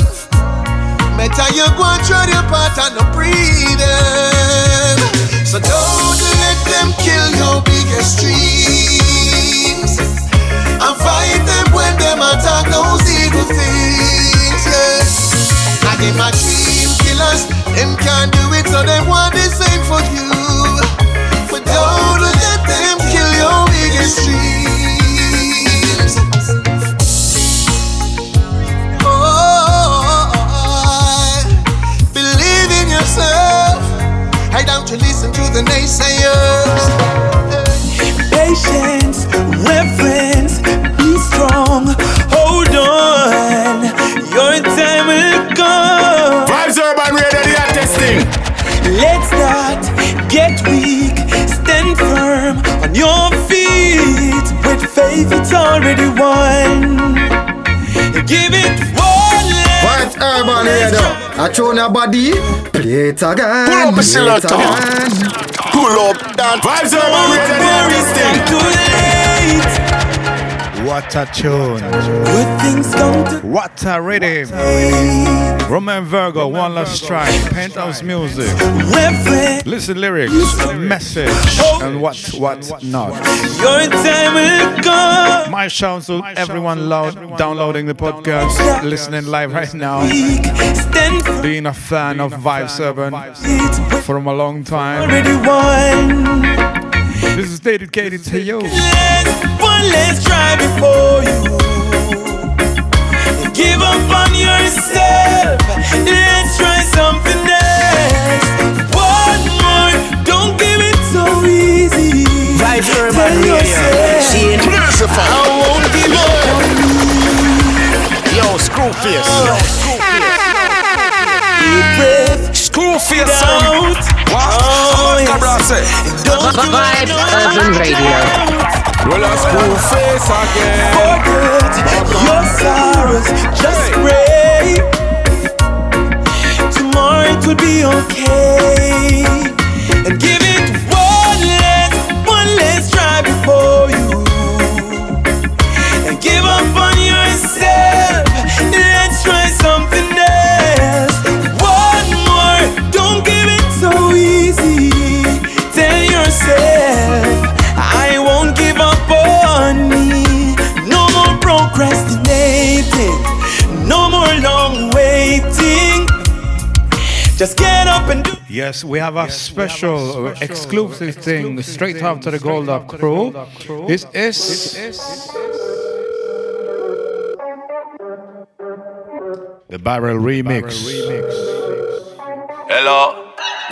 S51: Matter you go and tread your path and not breathing. So don't let them kill your biggest
S1: dreams. And fight them when them attack those evil things. Yes
S51: dream.
S52: are dream killers. Them can't do it, so they want the same for you. But don't let them kill your biggest dreams. Oh, believe in yourself. Hey, don't you listen to the naysayers.
S10: Patience, reverence, be strong. Hold on, will come.
S4: Vibes Urban Radio, the hottest thing.
S10: Let's not get weak. Stand firm on your feet. With faith, it's already won. Give it one
S53: Vibes Urban Radio. I throw your body, play it again.
S4: Pull up a
S53: play it
S4: selector.
S53: again.
S4: Pull up that. Vibes Urban Radio, the hottest thing.
S10: Too late.
S1: What a tune.
S10: Good things come
S1: What a rhythm. Romain Virgo, One Last Strike, Penthouse Music. Listen lyrics, message, and what what not.
S10: Your time will come.
S1: My shout to everyone loud downloading the podcast, listening live right now. Being a fan of Vibes Urban from a long time.
S10: Already won.
S1: This is dedicated to you.
S10: Let's, one last try before you give up on yourself. Let's try something else. One more, don't give it so easy.
S18: Vibes Urban
S10: Tell
S18: Radio.
S10: yourself,
S18: See it?
S10: I won't give up on me.
S4: Yo, Screwface.
S10: Deep breath
S4: Screwface,
S10: out. Oh, yes. Don't do
S7: Vibes Urban Radio.
S4: Well, a Screwface again.
S10: forget your sorrows. Just pray. Tomorrow it will be okay. Just get up and do.
S1: Yes, we have a special, uh, exclusive thing straight after the Gold Up crew. This is the Barrel Remix.
S4: Hello.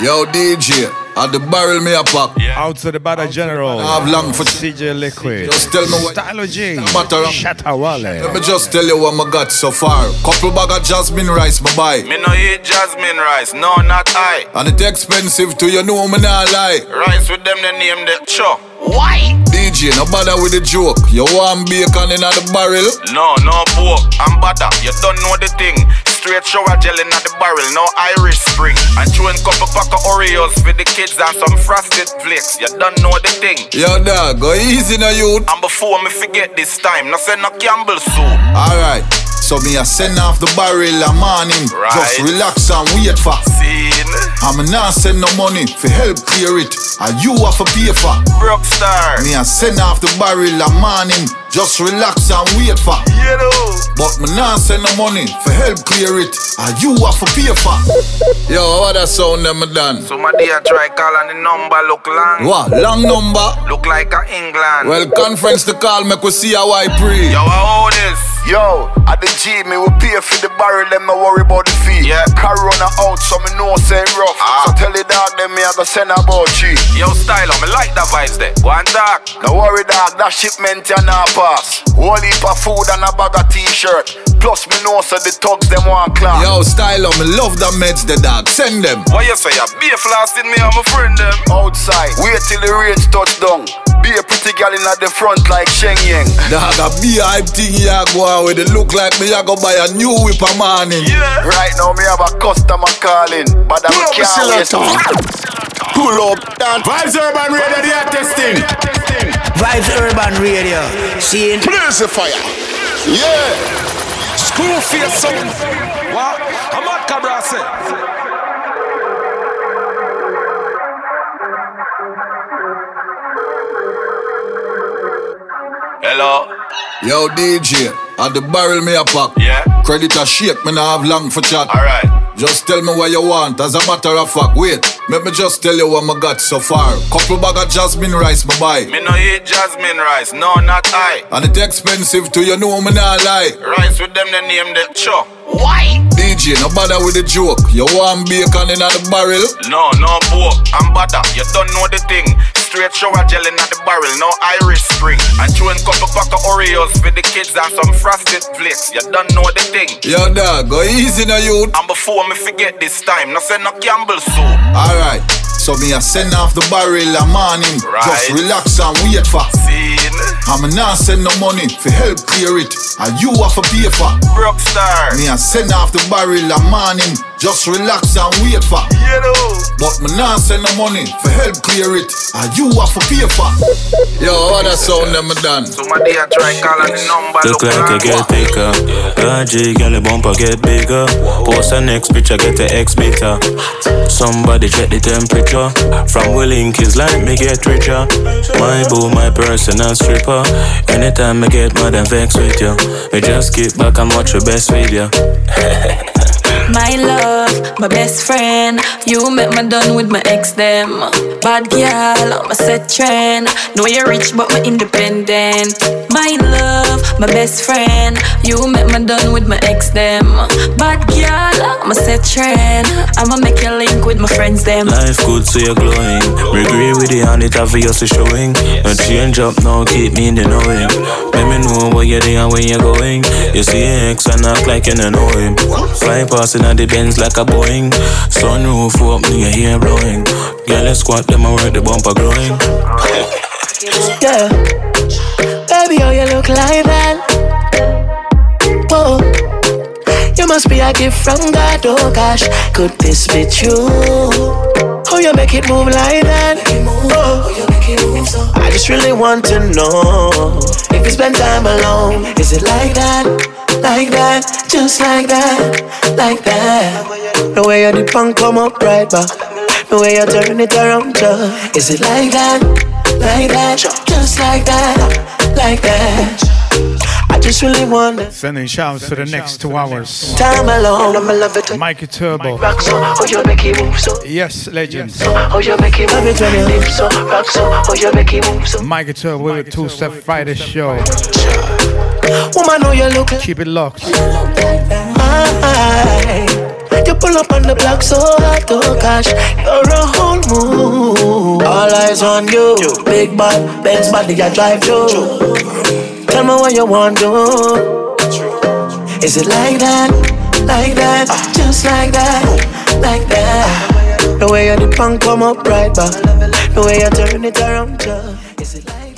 S53: Yo, DJ, at the barrel me a pack.
S1: Out to the Bada General.
S53: I have long for
S1: CJ Liquid.
S53: Just tell me what-
S1: Stylo G.
S53: Butter up.
S1: Shatta Wale.
S53: Let me just tell you what I got so far. Couple bag of jasmine rice, bye bye.
S4: Me no eat jasmine rice, no, not I.
S53: And it expensive to you know me not lie.
S4: Rice with them, they name the cho. Why?
S53: DJ, no bother with the joke. You want bacon in the barrel?
S4: No, no pork, I'm butter. You don't know the thing. Straight shower gel in the barrel, no Irish spring. And chewing couple pack of Oreos for the kids and some frosted flakes. You don't know the thing.
S53: Yo, dog, go easy now, youth.
S4: And before me forget this time, no say no Campbell soup.
S53: Alright, so me a send off the barrel a morning.
S4: Right.
S53: Just relax and wait for.
S4: Scene.
S53: I'm not send no money for help clear it. And you have to pay for.
S4: Broke star.
S53: Me a send off the barrel a morning. Just relax and wait for.
S4: You know.
S53: But me not send no money for help clear it. And you have to pay for. Yo, what that sound them done?
S4: So my dear try call and the number look long.
S53: What? Long number?
S4: Look like a England.
S53: Well, conference to call, make we see how I pray.
S4: Yo, how this?
S24: Yo, at the G, me will pay for the barrel, them no worry about the fee.
S4: Yeah.
S24: Corona out, so me know say it rough.
S4: Ah.
S24: So tell the dog, them me I go send about G.
S4: Yo, style, I me like the vibes there. Go and talk.
S24: No worry, dog, that shipment ya not pass. Whole heap of food and a bag of t-shirt. Plus, me know so the thugs them want clap.
S53: Yo, style, on me love the meds, the dog. Send them.
S4: What you say? You be a flasting me and my friend them.
S24: Outside, wait till the range touch down. Be a pretty girl in at the front like Sheng Yang.
S53: Dog, a be hype thing ya go out with it. Look like me, I go buy a new whip a morning.
S4: Yeah.
S24: Right now, me have a customer calling, but I
S4: Pull up the
S24: can't wait. Pull up that.
S4: Vibes Urban Radio, the hottest thing.
S18: Vibes Urban Radio. See it?
S24: Blaze the fire. Yeah.
S4: Screwface son. What? I'm. Hello.
S53: Yo, DJ, at the barrel me a pack.
S4: Yeah.
S53: Credit a shake, me nah have long for chat.
S4: Alright.
S53: Just tell me what you want, as a matter of fact. Wait, let me just tell you what I got so far. Couple bag of jasmine rice, my buy.
S4: Me no eat jasmine rice, no, not I.
S53: And it expensive too, you know me not lie.
S4: Rice with them, they name the cho.
S53: Why? DJ, no bother with the joke. You want bacon in the barrel?
S4: No, no pork. I'm butter. You don't know the thing. Straight shower gel in the barrel, no Irish spring. And chewing couple pack of Oreos for the kids and some frosted flakes. You don't know the thing.
S53: Yo, dog, go easy now, you.
S4: And before me forget this time, no say no Campbell soup.
S53: Alright. So me a send off the barrel a morning.
S4: Right.
S53: Just relax and wait for.
S4: Scene.
S53: I'm not send no money for help clear it. And you have to pay for.
S4: Broke star.
S53: Me a send off the barrel a morning. Just relax and wait for.
S4: You know.
S53: But me not send no money for help clear it. And you have to pay for. Yo, what that sound them done?
S4: Somebody a try call on the number.
S54: Look like I get thicker. Dodgy, girl, the bumper get bigger. Post the next picture, get the X meter. Somebody check the temperature. From Willink is like me get richer. My boo, my personal stripper. Anytime I get mad and vex with you, me just kick back and watch your best video.
S3: My love, my best friend. You make me done with my ex them. Bad girl, a set trend. Know you're rich, but me independent. My love, my best friend. You make me done with my ex them. Bad girl, a set trend. I'ma make you link with my friends them.
S54: Life good, so you're glowing. We agree with the hand, it obviously showing. No change up now, keep me in the knowing. Let me know what you're and where you're going. You see ex and act like you don't know him. Fly passing at the Benz like a Boeing. Sunroof up, your hair blowing. Girl, let's squat them and work the bumper growing.
S55: Yeah. Baby, how you look like that? Whoa. You must be a gift from God, oh gosh. Could this be true? How you make it move like that? Oh. I just really want to know if you spend time alone. Is it like that? Like that? Just like that? Like that? The way you dip and come up right back. The way you turn it around, just. Is it like that? Like that? Just like that? Like that? I just really wonder.
S1: Sending shouts to the next two hours.
S55: Time alone, I'ma love it.
S1: Mikey Turbo.
S55: Rock so, oh you make it move so.
S1: Yes, legends.
S55: Oh you make it move when you live so. Rock so, oh you make it move so.
S1: Mikey Turbo with a two-step Friday show.
S55: Woman, know you look.
S1: Keep it locked.
S55: Aye. You pull up on the block so hot, oh gosh, you're a whole mood. All eyes on you, big bad, Benz body I drive through. Tell me what you want to do. Is it like that, like that, just like that, like that? The way you dip and come up right back, the way you turn it around, just. Is it like